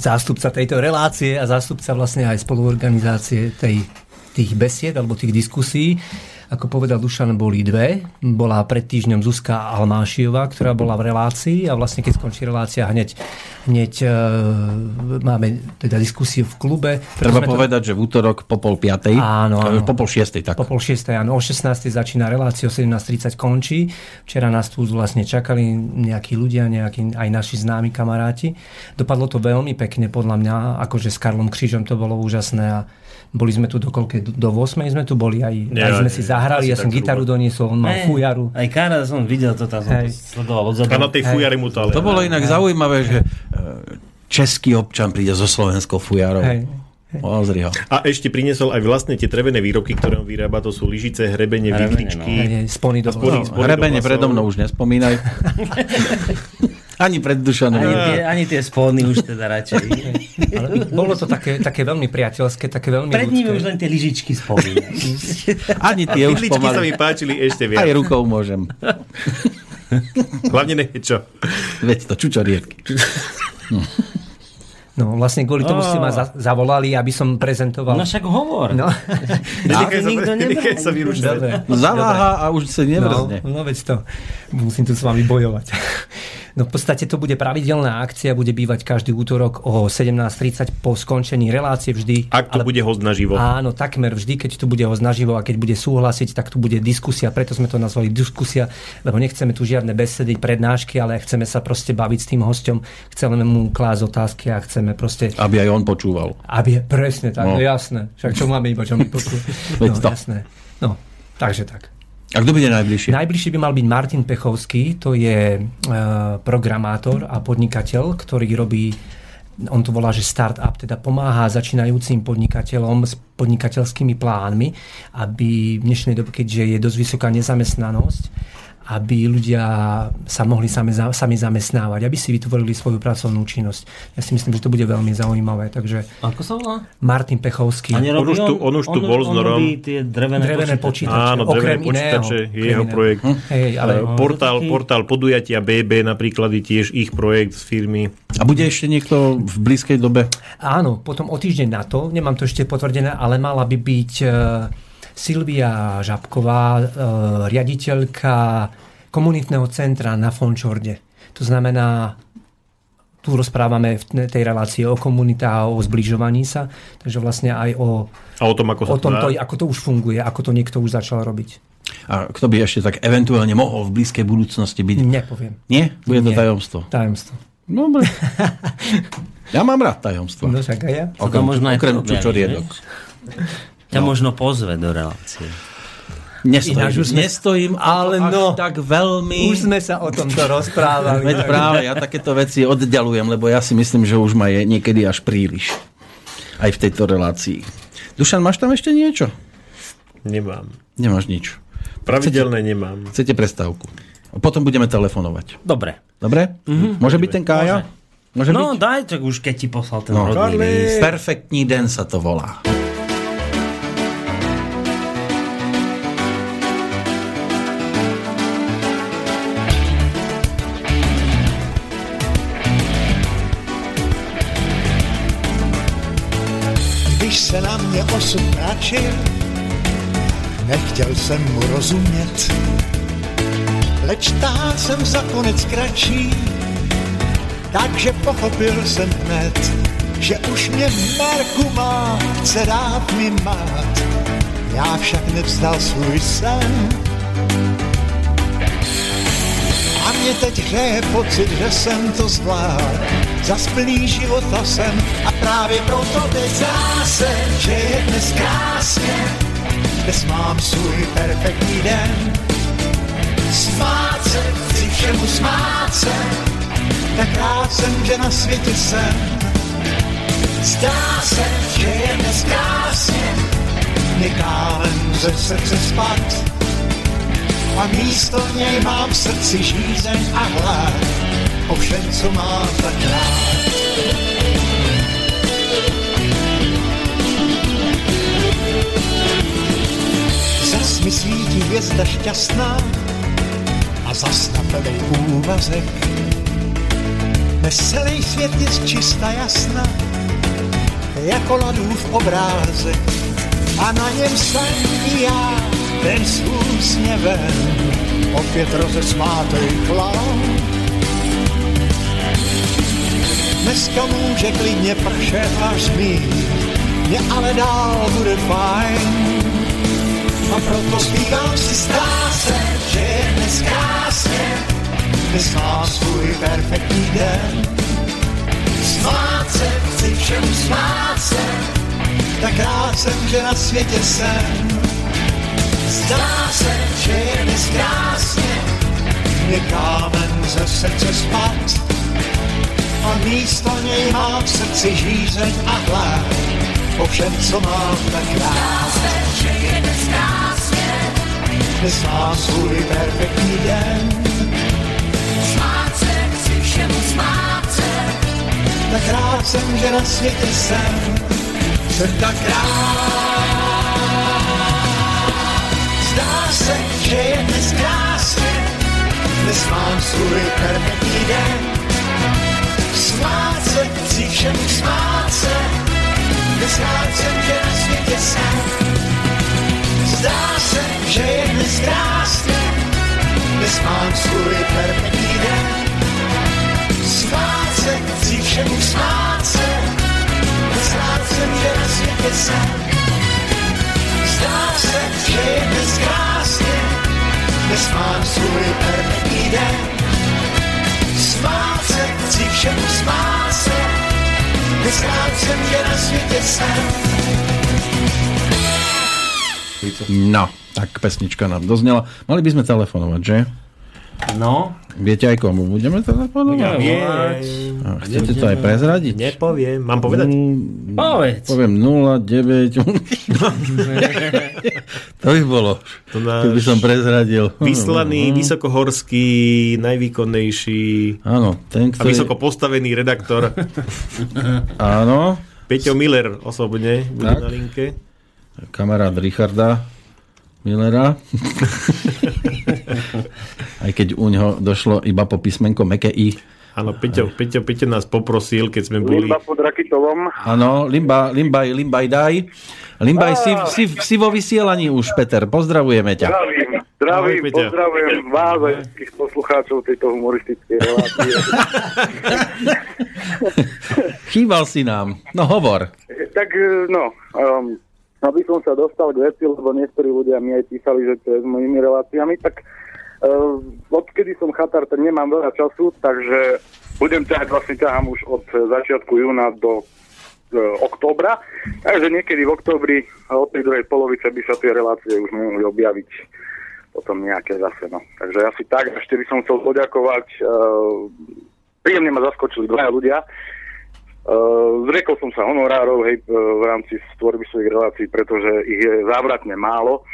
zástupca tejto relácie a zástupca vlastne aj spoluorganizácie tej, tých besied alebo tých diskusí. Ako povedal Dušan, boli dve. Bola pred týždňom Zuzka Almášiová, ktorá bola v relácii a vlastne keď skončí relácia, hneď, hneď e, máme teda diskusiu v klube. Treba Sme to- povedať, že v útorok po pol piatej, Áno, áno. po pol šiestej, tak. Po pol šiestej, áno. O 16. začína relácia, o 17.30 končí. Včera nás tu vlastne čakali nejakí ľudia, nejakí aj naši známi kamaráti. Dopadlo to veľmi pekne, podľa mňa, akože s Karlom Krížom to bolo úžasné a boli sme tu do do 8 sme tu boli, aj, aj sme si zahrali, asi ja som gitaru zhruba. doniesol, on mal fujaru. Aj Kára som videl to, tam som to sledoval odzadu. A na tej fujare mu to ale... To bolo inak zaujímavé, že eh, český občan príde zo slovenskou fujarou. Pozri ho. A ešte priniesol aj vlastne tie drevené výrobky, ktoré on vyrába, to sú lyžice, hrebenie, Hrebene, vidličky. Hej, hej, spony do spony- No, hrebenie do predo mnou už nespomínaj. Ani pred Dušanom. Ani tie, ani tie spóny už teda radšej. Ale bolo to také, také veľmi priateľské, také veľmi Pred nimi už len tie lyžičky spomínaš. Ani tie už Vidličky sa pomaly. mi páčili ešte Aj viac. rukou môžem. Hlavne nevie čo. Veď to čučoriedky. No vlastne kvôli tomu Á. ste ma za- zavolali, aby som prezentoval. No však hovor. No. Nenechaj sa, nikto sa. Zaváha a už sa nevrzne. No, no veď to, musím tu s vami bojovať. No v podstate to bude pravidelná akcia, bude bývať každý útorok o 17.30 po skončení relácie vždy. Ak to bude host naživo. Áno, takmer vždy, keď tu bude host naživo a keď bude súhlasiť, tak tu bude diskusia, preto sme to nazvali diskusia, lebo nechceme tu žiadne besedy, prednášky, ale chceme sa proste baviť s tým hosťom, chceme mu klásť otázky a chceme proste Aby aj on počúval. aby je presne tak, No. jasné. Však čo máme iba, čo počuť. Veď No, jasné. No, takže tak. A kto bude najbližšie? Najbližší by mal byť Martin Pechovský, to je e, programátor a podnikateľ, ktorý robí on to volá, že startup, teda pomáha začínajúcim podnikateľom s podnikateľskými plánmi, aby v dnešnej dobe, keďže je dosť vysoká nezamestnanosť, aby ľudia sa mohli sami, za- sami zamestnávať, aby si vytvorili svoju pracovnú činnosť. Ja si myslím, že to bude veľmi zaujímavé. Takže Ako sa volá? Martin Pechovský. A On už tu- on už tu bol s on Norom. tie drevené, Drevené počítače. počítače. Áno, okrem drevené počítače iného. je jeho iného. projekt. Hej, ale Eh, portál, taký- portál podujatia BB napríklad je tiež ich projekt z firmy. A bude ešte niekto v blízkej dobe? Áno, potom o týždeň na to, nemám to ešte potvrdené, ale mala by byť e, Silvia Žabková, e, riaditeľka komunitného centra na Fončorde. To znamená, tu rozprávame v tej relácii o komunitách a o zbližovaní sa, takže vlastne aj o, A o tom, ako sa o tom, to ako to už funguje, ako to niekto už začal robiť. A kto by ešte tak eventuálne mohol v blízkej budúcnosti byť? Nepoviem. Nie? Bude to Nie. tajomstvo. Tajomstvo. Dobre. Ja mám rád tajomstva. No však aj ja. Možno okrem objaví, čučoriedok. Ťa možno pozve do relácie. Nestojím, Ináč už sme- nestojím Ale no. no. tak veľmi. Už sme sa o tomto rozprávali. Veď práve, ja takéto veci oddialujem, lebo ja si myslím, že už ma je niekedy až príliš. Aj v tejto relácii. Dušan, máš tam ešte niečo? Nemám. Nemáš nič. Pravidelné nemám. Chcete prestávku? Potom budeme telefonovať. Dobre. Dobre? Mm-hmm. Môže byť ten Kája? Môže, No byť? daj, tak už keď ti poslal ten No. rodný list. Perfektní den sa to volá. Osud mračil, nechtěl jsem mu rozumět. Leč táhl jsem za konec kratší, takže pochopil jsem hned, že už mě Marku má, chce dát mi mát. Já však nevzdal svůj sen. A mě teď hřeje pocit, že jsem to zvládl. Za plný života jsem a právě proto teď zdá se, že je dnes krásně. Dnes mám svůj perfektní den. Smát se, chci všemu smát se, tak rád jsem, že na světě jsem. Zdá se, že je dnes krásně, kámen ze srdce spat. A místo něj mám v srdci žízeň a hlad po všem, co mám tak rád. Zas mi svítí hvězda šťastná a zas na plnej úvazek. Dnes celý svět je čista jasná, jako ladův obrázek. A na něm jsem i já, ten s úsměvem, opět rozesmátej clown. Dneska může klidně pršet až zmít, mě ale dál bude fajn. A proto zpívám si zdá se, že je dnes krásně, dnes mám svůj perfektní den. Smát se, chci všemu smát se, tak rád jsem, že na světě jsem. Zdá se, že je dnes krásně, mě kámen ze srdce spad. A místo něj mám v srdci žízeň a hlad, po všem, co mám tak rád. Dnes mám svůj perfektní den. Smát se, chci všemu smát se, tak rád jsem, že na světě jsem. Jsem tak rád. Zdá se, že je dnes krásně, dnes mám svůj perfektní den. Smát se, chci všemu smát se, jsem, že na světě jsem. Zdá se, že je dnes krásně, dnes mám svůj perfektní den. Smát se, chci všemu smát se, rád jsem, že na světě jsem. Zdá se, že je dnes krásně, dnes mám svůj perfektní den. Smát chci všemu smát se, rád jsem, že na světě jsem. No, tak pesnička nám doznela. Mali by sme telefonovať, že? No, Viete aj komu budeme telefonovať? A chcete to aj prezradiť? Nepoviem. Mám povedať? Mm, povedz. Poviem 09. to by bolo, To náš keby som prezradil. Vyslaný, vysokohorský, najvýkonnejší Áno, ten, a ktorý... vysoko postavený redaktor Áno, Peťo Miller osobne bude Tak. na linke. kamarát Richarda Millera. Aj keď u ňoho došlo iba po písmenko meké I Áno, Peťo, Peťo, Peťo nás poprosil, keď sme boli... Limba pod Rakitovom. Áno, Limba, Limbaj, Limbaj daj. Limbaj, si, si, si vo vysielaní už, Peter, pozdravujeme ťa. Zdravím, Ahoj, zdravím, pozdravujem vás a všetkých poslucháčov tejto humoristickej relácie. Chýbal si nám. No hovor. tak, e, no, um, aby som sa dostal k veci, lebo niektorí ľudia mi aj písali, že to je s mojimi reláciami, tak uh, odkedy som chatár, tak nemám veľa času, takže budem ťahať, vlastne ťahám už od začiatku júna do e, októbra, takže niekedy v októbri od tej druhej polovice by sa tie relácie už mohli objaviť potom nejaké zase. No. Takže asi tak, ešte by som chcel poďakovať. Uh, príjemne ma zaskočili dvaja ľudia. Uh, zriekol som sa honorárov hej, v rámci tvorby svojich relácií, pretože ich je závratne málo.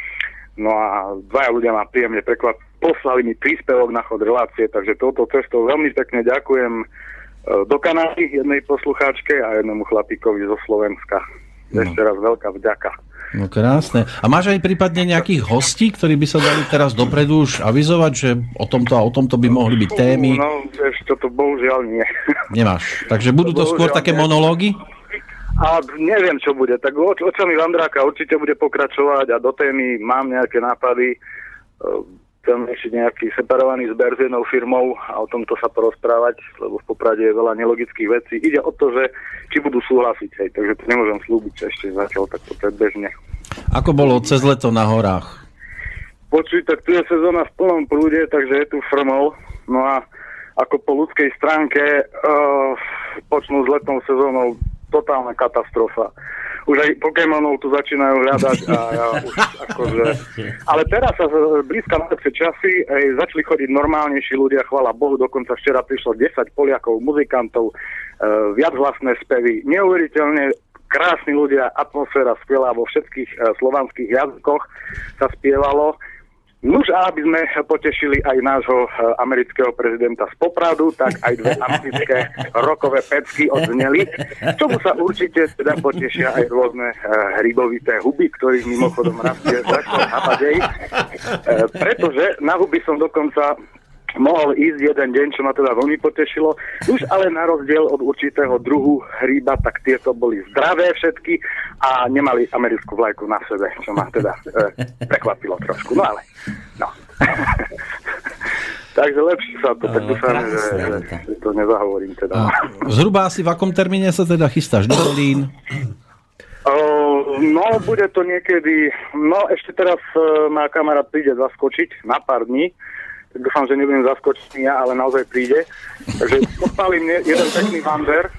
No a dvaja ľudia ma príjemne prekvapili. Poslali mi príspevok na chod relácie, takže touto cestou veľmi pekne ďakujem uh, do Kanady jednej poslucháčke a jednému chlapíkovi zo Slovenska. Ešte raz veľká vďaka. No krásne. A máš aj prípadne nejakých hostí, ktorí by sa dali teraz dopredu už avizovať, že o tomto a o tomto by mohli byť témy? No, vieš, toto bohužiaľ nie. Nemáš. Takže budú to Bohužiaľ skôr také nie. monológy? A neviem, čo bude. Tak oč- očami Vandráka určite bude pokračovať a do témy mám nejaké nápady. Chcem ešte nejaký separovaný zber s jednou firmou a o tomto sa porozprávať, lebo v Poprade je veľa nelogických vecí. Ide o to, že či budú súhlasiť, hej, takže to nemôžem slúbiť ešte zatiaľ takto predbežne. Ako bolo cez leto na horách? Počuj, tak tu je sezóna v plnom prúde, takže je tu frmol. No a ako po ľudskej stránke uh, počnú s letnou sezónou totálna katastrofa. Už aj Pokémonov tu začínajú hľadať a ja už akože... Ale teraz sa blízka na lepšie časy aj začali chodiť normálnejší ľudia, chvala Bohu, dokonca včera prišlo 10 Poliakov, muzikantov, uh, viac vlastné spevy, neuveriteľne krásni ľudia, atmosféra skvelá vo všetkých uh, slovanských jazykoch sa spievalo. Nuž a aby sme potešili aj nášho e, amerického prezidenta z Popradu, tak aj dve americké rokové pecky odzneli, čomu sa určite teda potešia aj rôzne e, hrybovité huby, ktorých mimochodom rastie začal habadej. E, pretože na huby som dokonca mohol ísť jeden deň, čo ma teda veľmi potešilo. Už ale na rozdiel od určitého druhu hríba, tak tieto boli zdravé všetky a nemali americkú vlajku na sebe, čo ma teda e, prekvapilo trošku. No ale, no. Takže lepšie sa to, tak dúfam, že, že, to nezahovorím teda. A zhruba asi v akom termíne sa teda chystáš do? Uh, no, bude to niekedy, no ešte teraz uh, má kamarát príde zaskočiť na pár dní, tak dúfam, že nebudem zaskočený ale naozaj príde. Takže pospálim ne- jeden pekný vander uh,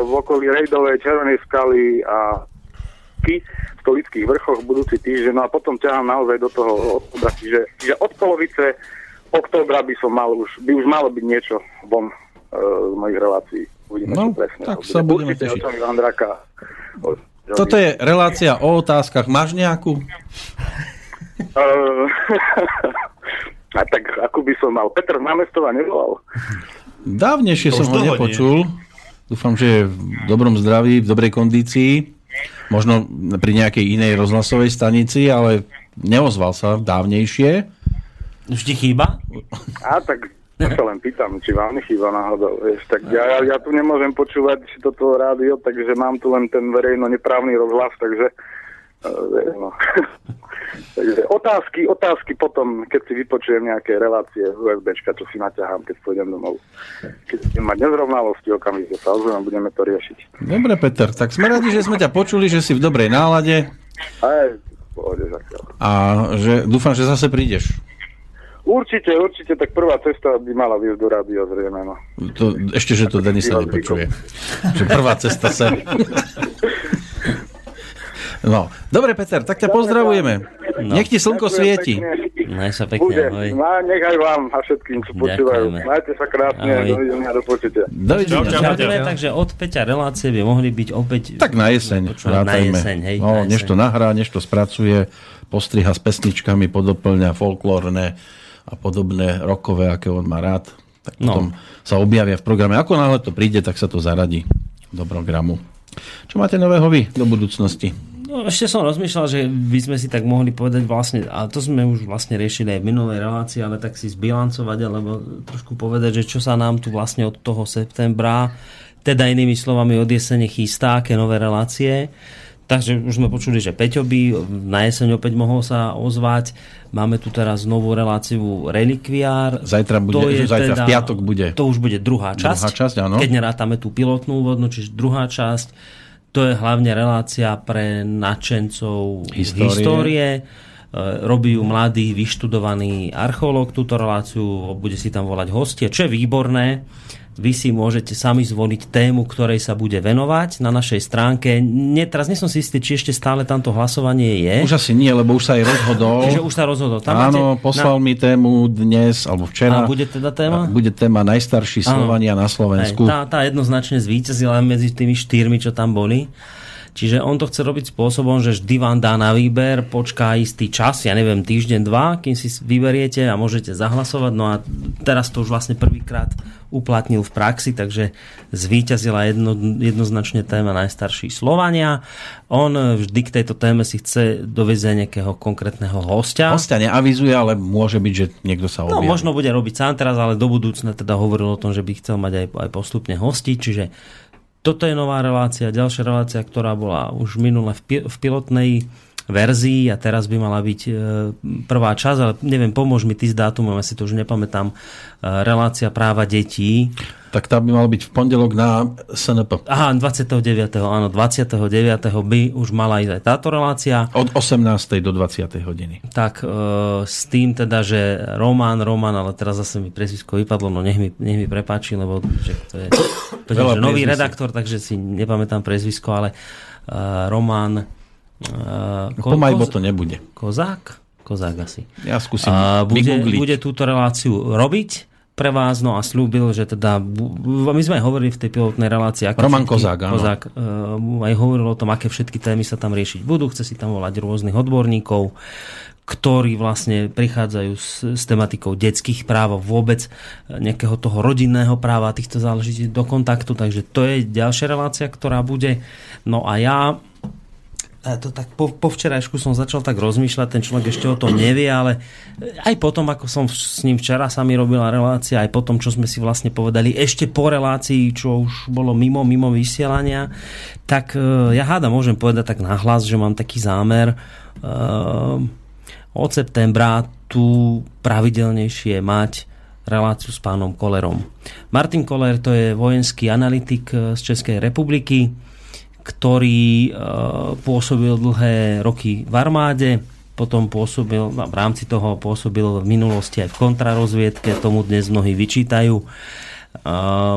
v okolí Rejdovej, Červenej skaly a Ky, v Stolických vrchoch budúci týždeň, no a potom ťahám naozaj do toho oktobra, čiže, čiže od polovice októbra by som mal už, by už malo byť niečo von uh, z mojich relácií. Uvidíme, No, presne. tak sa bude. budeme tešiť. Toto je relácia o otázkach. Máš nejakú? A tak ako by som mal. Peter z námestova nevolal. Dávnejšie To som ho dlho nie. nepočul. Dúfam, že je v dobrom zdraví, v dobrej kondícii. Možno pri nejakej inej rozhlasovej stanici, ale neozval sa dávnejšie. Už ti chýba? A tak ja sa len pýtam, či vám nechýba náhodou. Vieš, tak ja, ja, ja tu nemôžem počúvať toto rádio, takže mám tu len ten verejno neprávny rozhlas, takže. takže otázky, otázky potom, keď si vypočujem nejaké relácie USBčka, čo si naťahám, keď pôjdem domov. Keď budem mať nezrovnalosti, okamžite sa ozvem budeme to riešiť. Dobre, Peter, tak sme radi, že sme ťa počuli, že si v dobrej nálade Aj, pohode, a že dúfam, že zase prídeš. Určite, určite, tak prvá cesta by mala viesť do rádia zrejme, no. To, ešte, že to Denisa nepočuje. Prvá cesta sem. No, dobre, Peter, tak ťa pozdravujeme. Nech ti slnko Ďakujem svieti. pekne. Maj sa Bude. pekne, ahoj. No, nech aj vám a všetkým, čo počúvajú. Majte sa krásne, Ahoj. dovidenia, do počutia. Dovidenia. Čau, čau. Čaute, takže od Peťa relácie by mohli byť opäť... Tak na jeseň. Počúvať na jeseň, hej. No, na než to nahrá, než to spracuje, postriha s pesničkami, podoplňa folklórne a podobné rokové, aké on má rád. Tak No. potom sa objavia v programe. Ako náhle to príde, tak sa to zaradí do programu. Čo máte nového vy do budúcnosti? No, ešte som rozmýšľal, že by sme si tak mohli povedať vlastne, a to sme už vlastne riešili aj v minulej relácii, ale tak si zbilancovať, alebo trošku povedať, že čo sa nám tu vlastne od toho septembra, teda inými slovami od jesene chystá, aké nové relácie. Takže už sme počuli, že Peťo by na jeseň opäť mohol sa ozvať. Máme tu teraz novú reláciu Relikviár. Zajtra, bude, To je zajtra v teda- piatok bude. To už bude druhá časť. Druhá časť, áno. Keď nerátame tú pilotnú úvodnú, čiže druhá časť. To je hlavne relácia pre nadšencov Histórie. histórie. E, Robí ju mladý, vyštudovaný archeológ túto reláciu, bude si tam volať hostie, čo je výborné. Vy si môžete sami zvoliť tému, ktorej sa bude venovať na našej stránke. Nie, teraz nie som si istý, či ešte stále tamto hlasovanie je. Už asi nie, lebo už sa aj rozhodol. Čiže už sa rozhodol. Tam Áno, máte- poslal mi tému dnes, alebo včera. A bude teda téma? Bude téma najstarší Slovania na Slovensku. Hej, tá, tá jednoznačne zvíťazila medzi tými štyrmi, čo tam boli. Čiže on to chce robiť spôsobom, že vždy vám dá na výber, počká istý čas, ja neviem, týždeň, dva, kým si vyberiete a môžete zahlasovať. No a teraz to už vlastne prvýkrát uplatnil v praxi, takže zvíťazila jedno, jednoznačne téma najstarší Slovania. On vždy k tejto téme si chce doviezť nejakého konkrétneho hostia. Hostia neavizuje, ale môže byť, že niekto sa No objaví. možno bude robiť sám teraz, ale do budúcna teda hovoril o tom, že by chcel mať aj, aj postupne hostiť, čiže toto je nová relácia. Ďalšia relácia, ktorá bola už minule v, pi- v pilotnej verzii a teraz by mala byť e, prvá časť, ale neviem, pomôž mi ty s dátumom, ja si to už nepamätám. E, relácia práva detí. Tak tá by mala byť v pondelok na SNP. Aha, 29. áno, 29. by už mala ísť aj táto relácia. Od 18. do 20. hodiny. Tak e, s tým teda, že Roman, Roman, ale teraz zase mi prezvisko vypadlo, no nech mi, nech mi prepáči, lebo že to je to je, že nový redaktor, takže si nepamätám prezvisko, ale e, Roman e, Pomajbo to nebude. Kozák? Kozák asi. Ja skúsim A bude, vygoogliť. bude túto reláciu robiť pre vás, no a slúbil, že teda, my sme aj hovorili v tej pilotnej relácii, aké Roman všetky- Kozák, áno. Kozák uh, aj hovoril o tom, aké všetky témy sa tam riešiť budú, chce si tam volať rôznych odborníkov, ktorí vlastne prichádzajú s, s tematikou detských práv vôbec nejakého toho rodinného práva a týchto záležití do kontaktu, takže to je ďalšia relácia, ktorá bude. No a ja to tak po, po včerajšku som začal tak rozmýšľať, ten človek ešte o tom nevie, ale aj potom, ako som s ním včera sa robila relácia, aj potom, čo sme si vlastne povedali, ešte po relácii, čo už bolo mimo, mimo vysielania, tak e, ja háda môžem povedať tak nahlas, že mám taký zámer uh, od septembra tu pravidelnejšie mať reláciu s pánom Kolerom. Martin Koller to je vojenský analytik e, z Českej republiky, ktorý e, pôsobil dlhé roky v armáde, potom pôsobil, no, v rámci toho pôsobil v minulosti aj v kontrarozviedke, tomu dnes mnohí vyčítajú. E,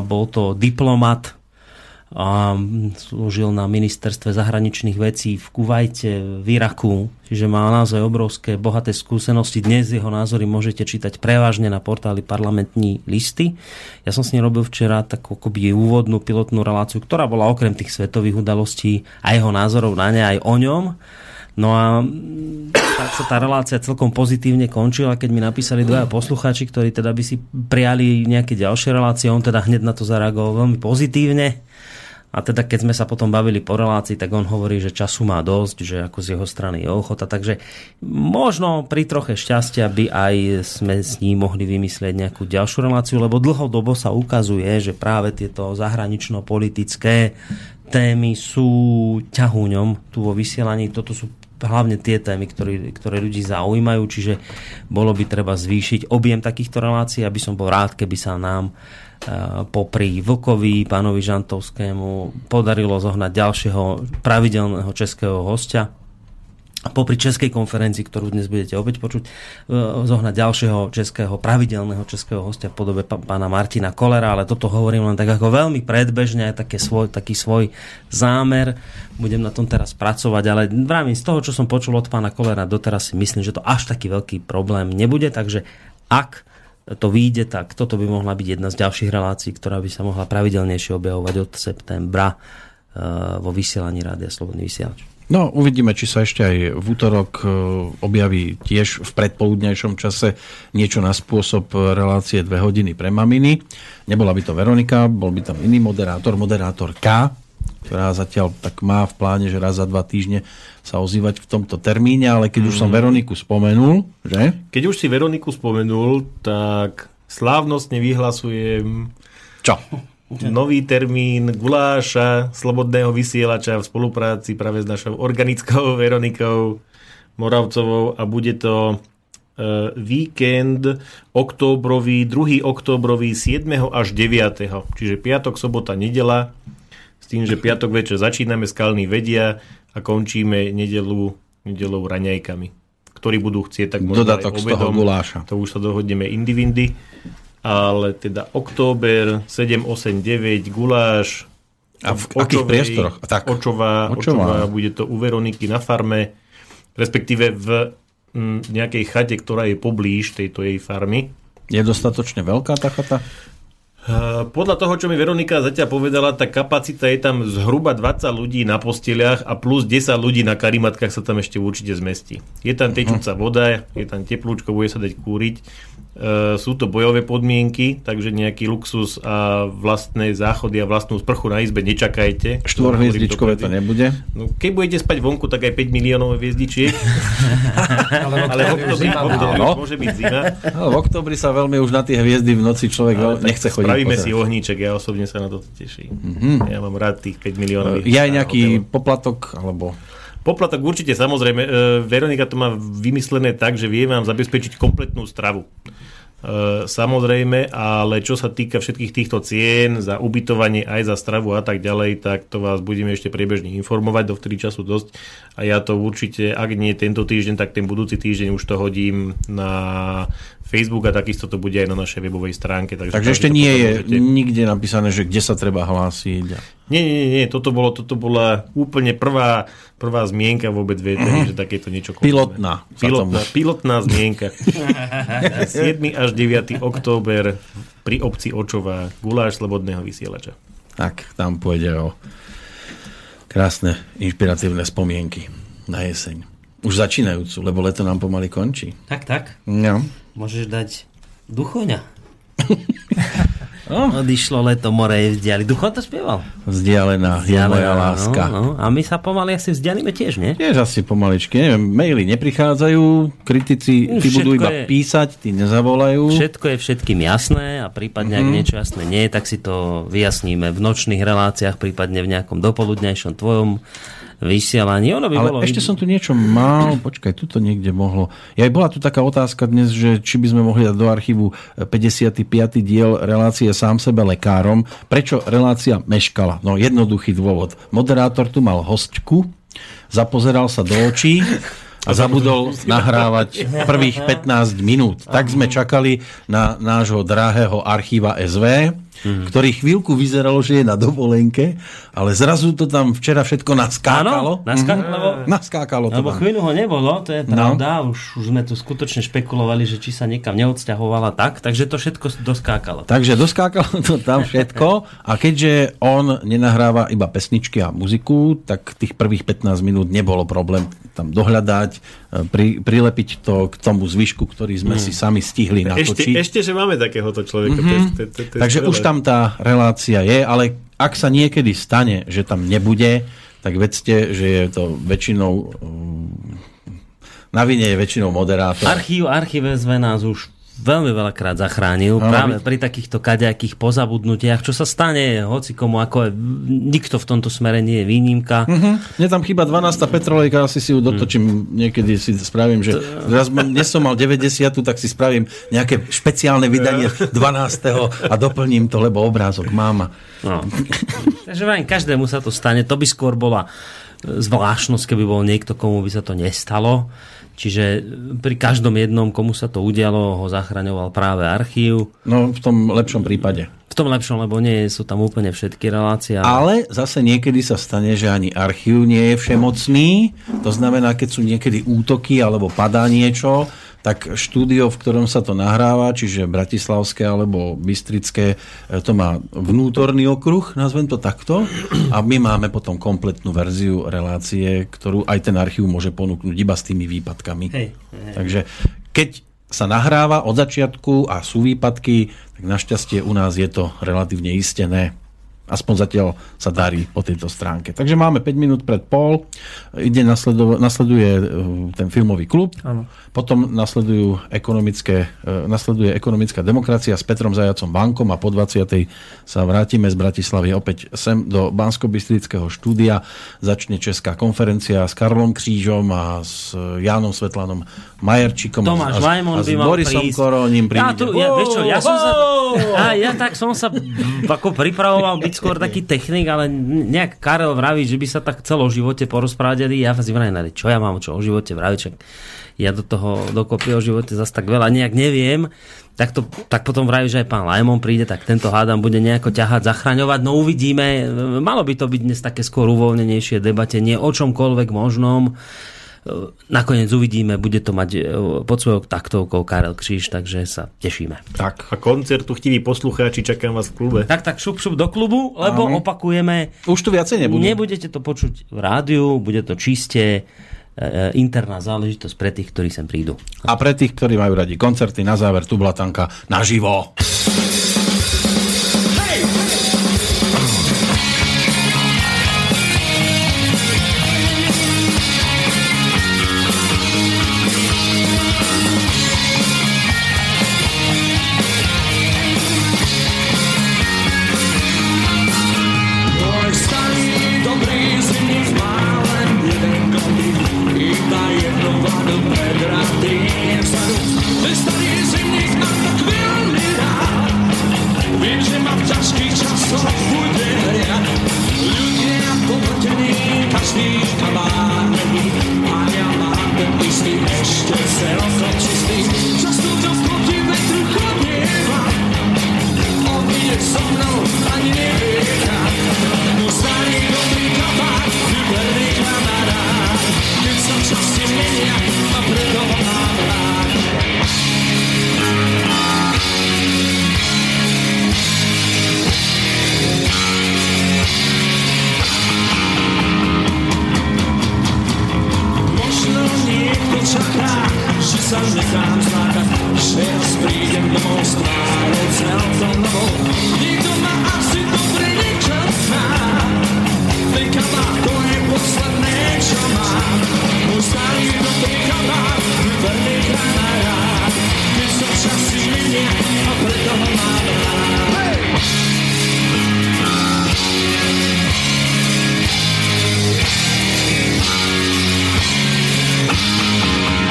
bol to diplomat, a slúžil na ministerstve zahraničných vecí v Kuvajte, v Iraku, čiže má naozaj obrovské, bohaté skúsenosti. Dnes jeho názory môžete čítať prevažne na portáli parlamentní listy. Ja som s ním robil včera takú akoby úvodnú pilotnú reláciu, ktorá bola okrem tých svetových udalostí a jeho názorov na ne aj o ňom. No a tak sa tá relácia celkom pozitívne končila, keď mi napísali dvaja poslucháči, ktorí teda by si prijali nejaké ďalšie relácie. On teda hneď na to zareagoval veľmi pozitívne. A teda keď sme sa potom bavili po relácii, tak on hovorí, že času má dosť, že ako z jeho strany je ochota. Takže možno pri troche šťastia by aj sme s ním mohli vymyslieť nejakú ďalšiu reláciu, lebo dlhodobo sa ukazuje, že práve tieto zahranično-politické témy sú ťahúňom tu vo vysielaní. Toto sú hlavne tie témy, ktoré, ktoré ľudí zaujímajú, čiže bolo by treba zvýšiť objem takýchto relácií, aby som bol rád, keby sa nám popri Vlkovi, pánovi Žantovskému podarilo zohnať ďalšieho pravidelného českého hostia. Popri českej konferencii, ktorú dnes budete opäť počuť, zohnať ďalšieho českého, pravidelného českého hostia v podobe pána Martina Kolera, ale toto hovorím len tak ako veľmi predbežne, aj také svoj, taký svoj zámer. Budem na tom teraz pracovať, ale vravím, z toho, čo som počul od pána Kolera doteraz si myslím, že to až taký veľký problém nebude, takže ak to vyjde, tak toto by mohla byť jedna z ďalších relácií, ktorá by sa mohla pravidelnejšie objavovať od septembra vo vysielaní Rádia Slobodný vysielač. No, uvidíme, či sa ešte aj v útorok objaví tiež v predpoludnejšom čase niečo na spôsob relácie 2 hodiny pre maminy. Nebola by to Veronika, bol by tam iný moderátor, moderátor K, ktorá zatiaľ tak má v pláne, že raz za dva týždne sa ozývať v tomto termíne, ale keď už som Veroniku spomenul, že? Keď už si Veroniku spomenul, tak slávnostne vyhlasujem Čo? nový termín guláša slobodného vysielača v spolupráci práve s našou organickou Veronikou Moravcovou a bude to e, víkend októbrový, 2. októbrový 7. až 9. Čiže piatok, sobota, nedela s tým, že piatok večer začíname skalný vedia a končíme nedelu, nedelou raňajkami ktorí budú chcieť, tak možno Dodatok aj z toho obedom. guláša. To už sa dohodneme indivindy. Ale teda október 7, 8, 9, guláš. A v akých priestoroch? Tak. Očová, Očová. očová. bude to u Veroniky na farme, respektíve v mm, nejakej chate, ktorá je poblíž tejto jej farmy. Je dostatočne veľká tá chata? Uh, Podľa toho, čo mi Veronika zatiaľ povedala, tá kapacita je tam zhruba 20 ľudí na posteliach a plus 10 ľudí na karimatkách sa tam ešte určite zmestí. Je tam tečúca voda, je tam teplúčko, bude sa dať kúriť. Uh, sú to bojové podmienky, takže nejaký luxus a vlastné záchody a vlastnú sprchu na izbe nečakajte. Štvorhviezdičkové to nebude? No, keď budete spať vonku, tak aj 5 miliónov hviezdičiek. Ale, Ale v oktobri, v oktobri Áno. môže byť zima. No, v oktobri sa veľmi už na tie hviezdy v noci človek Ale nechce chodiť. Spravíme si ohníček, ja osobne sa na to teším. Ja mám rád tých 5 miliónových. Je aj nejaký hotelu. poplatok, alebo... Poplatok určite samozrejme. E, Veronika to má vymyslené tak, že vie vám zabezpečiť kompletnú stravu. E, samozrejme, ale čo sa týka všetkých týchto cien za ubytovanie aj za stravu a tak ďalej, tak to vás budeme ešte priebežne informovať, dovtedy času dosť. A ja to určite, ak nie tento týždeň, tak ten budúci týždeň už to hodím na Facebook a takisto to bude aj na našej webovej stránke. Takže, Takže ešte nie je nikde napísané, že kde sa treba hlásiť. Nie, nie, nie, toto, bolo, toto bola úplne prvá, prvá zmienka vôbec v ETR, že takéto niečo koníme. Pilotná Pilotná, pilotná zmienka. 7. až 9. október pri obci Očová, guláš slobodného vysielača. Tak, tam pôjde o krásne, inšpiratívne spomienky na jeseň. Už začínajúcu, lebo leto nám pomaly končí. Tak, tak. No. Môžeš dať duchoňa. Oh. Odišlo leto, more je vzdiali. Duchon to spieval. Vzdialená je moja láska. No, no. A my sa pomaly asi vzdialíme tiež, nie? Tiež asi pomaličky, neviem, maily neprichádzajú, kritici, Všetko budú iba je- písať, tí nezavolajú. Všetko je všetkým jasné a prípadne, ak niečo jasné nie je, tak si to vyjasníme v nočných reláciách, prípadne v nejakom dopoludnejšom tvojom vysielaní. Ono by Ale bolo... ešte som tu niečo mal, počkaj, tu to niekde mohlo. Ja bola tu taká otázka dnes, že či by sme mohli dať do archívu 55. diel relácie sám sebe lekárom. Prečo relácia meškala? No jednoduchý dôvod. Moderátor tu mal hostku, zapozeral sa do očí a zabudol nahrávať prvých 15 minút. Tak sme čakali na nášho drahého archíva SV, ktorý chvíľku vyzeralo, že je na dovolenke, ale zrazu to tam včera všetko naskákalo. Áno, naskákalo. Mhm. Naskákalo to Lebo tam. chvíľu ho nebolo, to je No. pravda, už, už sme tu skutočne špekulovali, že či sa niekam neodsťahovala tak, takže to všetko doskákalo. Takže doskákalo to tam všetko a keďže on nenahráva iba pesničky a muziku, tak tých prvých 15 minút nebolo problém tam dohľadať, pri, prilepiť to k tomu zvyšku, ktorý sme si sami stihli Ešte, natočiť. ešte, že máme takéhoto človeka. Mm-hmm. Takže už tam tá relácia je, ale ak sa niekedy stane, že tam nebude, tak vedzte, že je to väčšinou mm, na vine je väčšinou moderátor. Archív, archív SV nás už veľmi veľakrát zachránil, Áno, práve pri takýchto kadejakých pozabudnutiach, čo sa stane hoci komu, ako je, nikto v tomto smere nie je výnimka. Mhm. Mne tam chýba 12. Petrolejka, asi si ju dotočím, niekedy si spravím, že raz dnes som mal 90, tak si spravím nejaké špeciálne vydanie 12. a doplním to, lebo obrázok máma. No. Takže vrajím, každému sa to stane. To by skôr bola zvláštnosť, keby bol niekto, komu by sa to nestalo. Čiže e, pri každom jednom, komu sa to udialo, ho zachraňoval práve archív. No v tom lepšom prípade. V tom lepšom, lebo nie sú tam úplne všetky relácie. ale- Ale zase niekedy sa stane, že ani archív nie je všemocný. To znamená, keď sú niekedy útoky alebo padá niečo, tak štúdio, v ktorom sa to nahráva, čiže bratislavské alebo bystrické, e, to má vnútorný okruh, nazvem to takto, a my máme potom kompletnú verziu relácie, ktorú aj ten archív môže ponúknuť iba s tými výpadkami. Hej, Takže keď sa nahráva od začiatku a sú výpadky, tak našťastie u nás je to relatívne istené. Aspoň zatiaľ sa darí po tejto stránke. Takže máme 5 minút pred pol, ide nasledo, nasleduje e, ten filmový klub, Áno. potom nasledujú ekonomické, e, nasleduje ekonomická demokracia s Petrom Zajacom Bankom a po 20. sa vrátime z Bratislavy opäť sem do bansko štúdia. Začne Česká konferencia s Karlom Křížom a s Jánom Svetlanom Majerčíkom Tomáš a, s- Lajmon a s by Borisom prísť. Koroním príde. Ja, tu, ja, vieš čo, ja som sa, a ja tak som sa ako pripravoval byť skôr taký technik, ale nejak Karel vraví, že by sa tak chcelo o živote porozprávali. Ja si vrajím, čo ja mám čo o živote vraviť, ja do toho dokopy o živote zase tak veľa nejak neviem. Tak, to, tak potom vraví, že aj pán Lajmon príde, tak tento hádam bude nejako ťahať, zachraňovať. No uvidíme. Malo by to byť dnes také skôr uvoľnenejšie debate, nie o čomkoľvek možnom. Nakoniec uvidíme, bude to mať e, pod svojou taktovkou Karel Kříž, takže sa tešíme. Tak. A koncertu chtiví poslucháči, čakám vás v klube. Tak, tak šup, šup do klubu, lebo Áno. opakujeme, Už tu viacej nebudú. nebudete to počuť v rádiu, bude to čiste e, interná záležitosť pre tých, ktorí sem prídu. A pre tých, ktorí majú radi koncerty, na záver tu blatanka naživo. Nechám zlákať, že raz prídem domov s tvárou celkom novou. Niekto ma asi dobre nečasná, ten kabát to je posledné, čo mám. Môj starý dobrý kabát, vyberný kamarát, keď sa časy menia a preto ho mám rád. Hey! Ten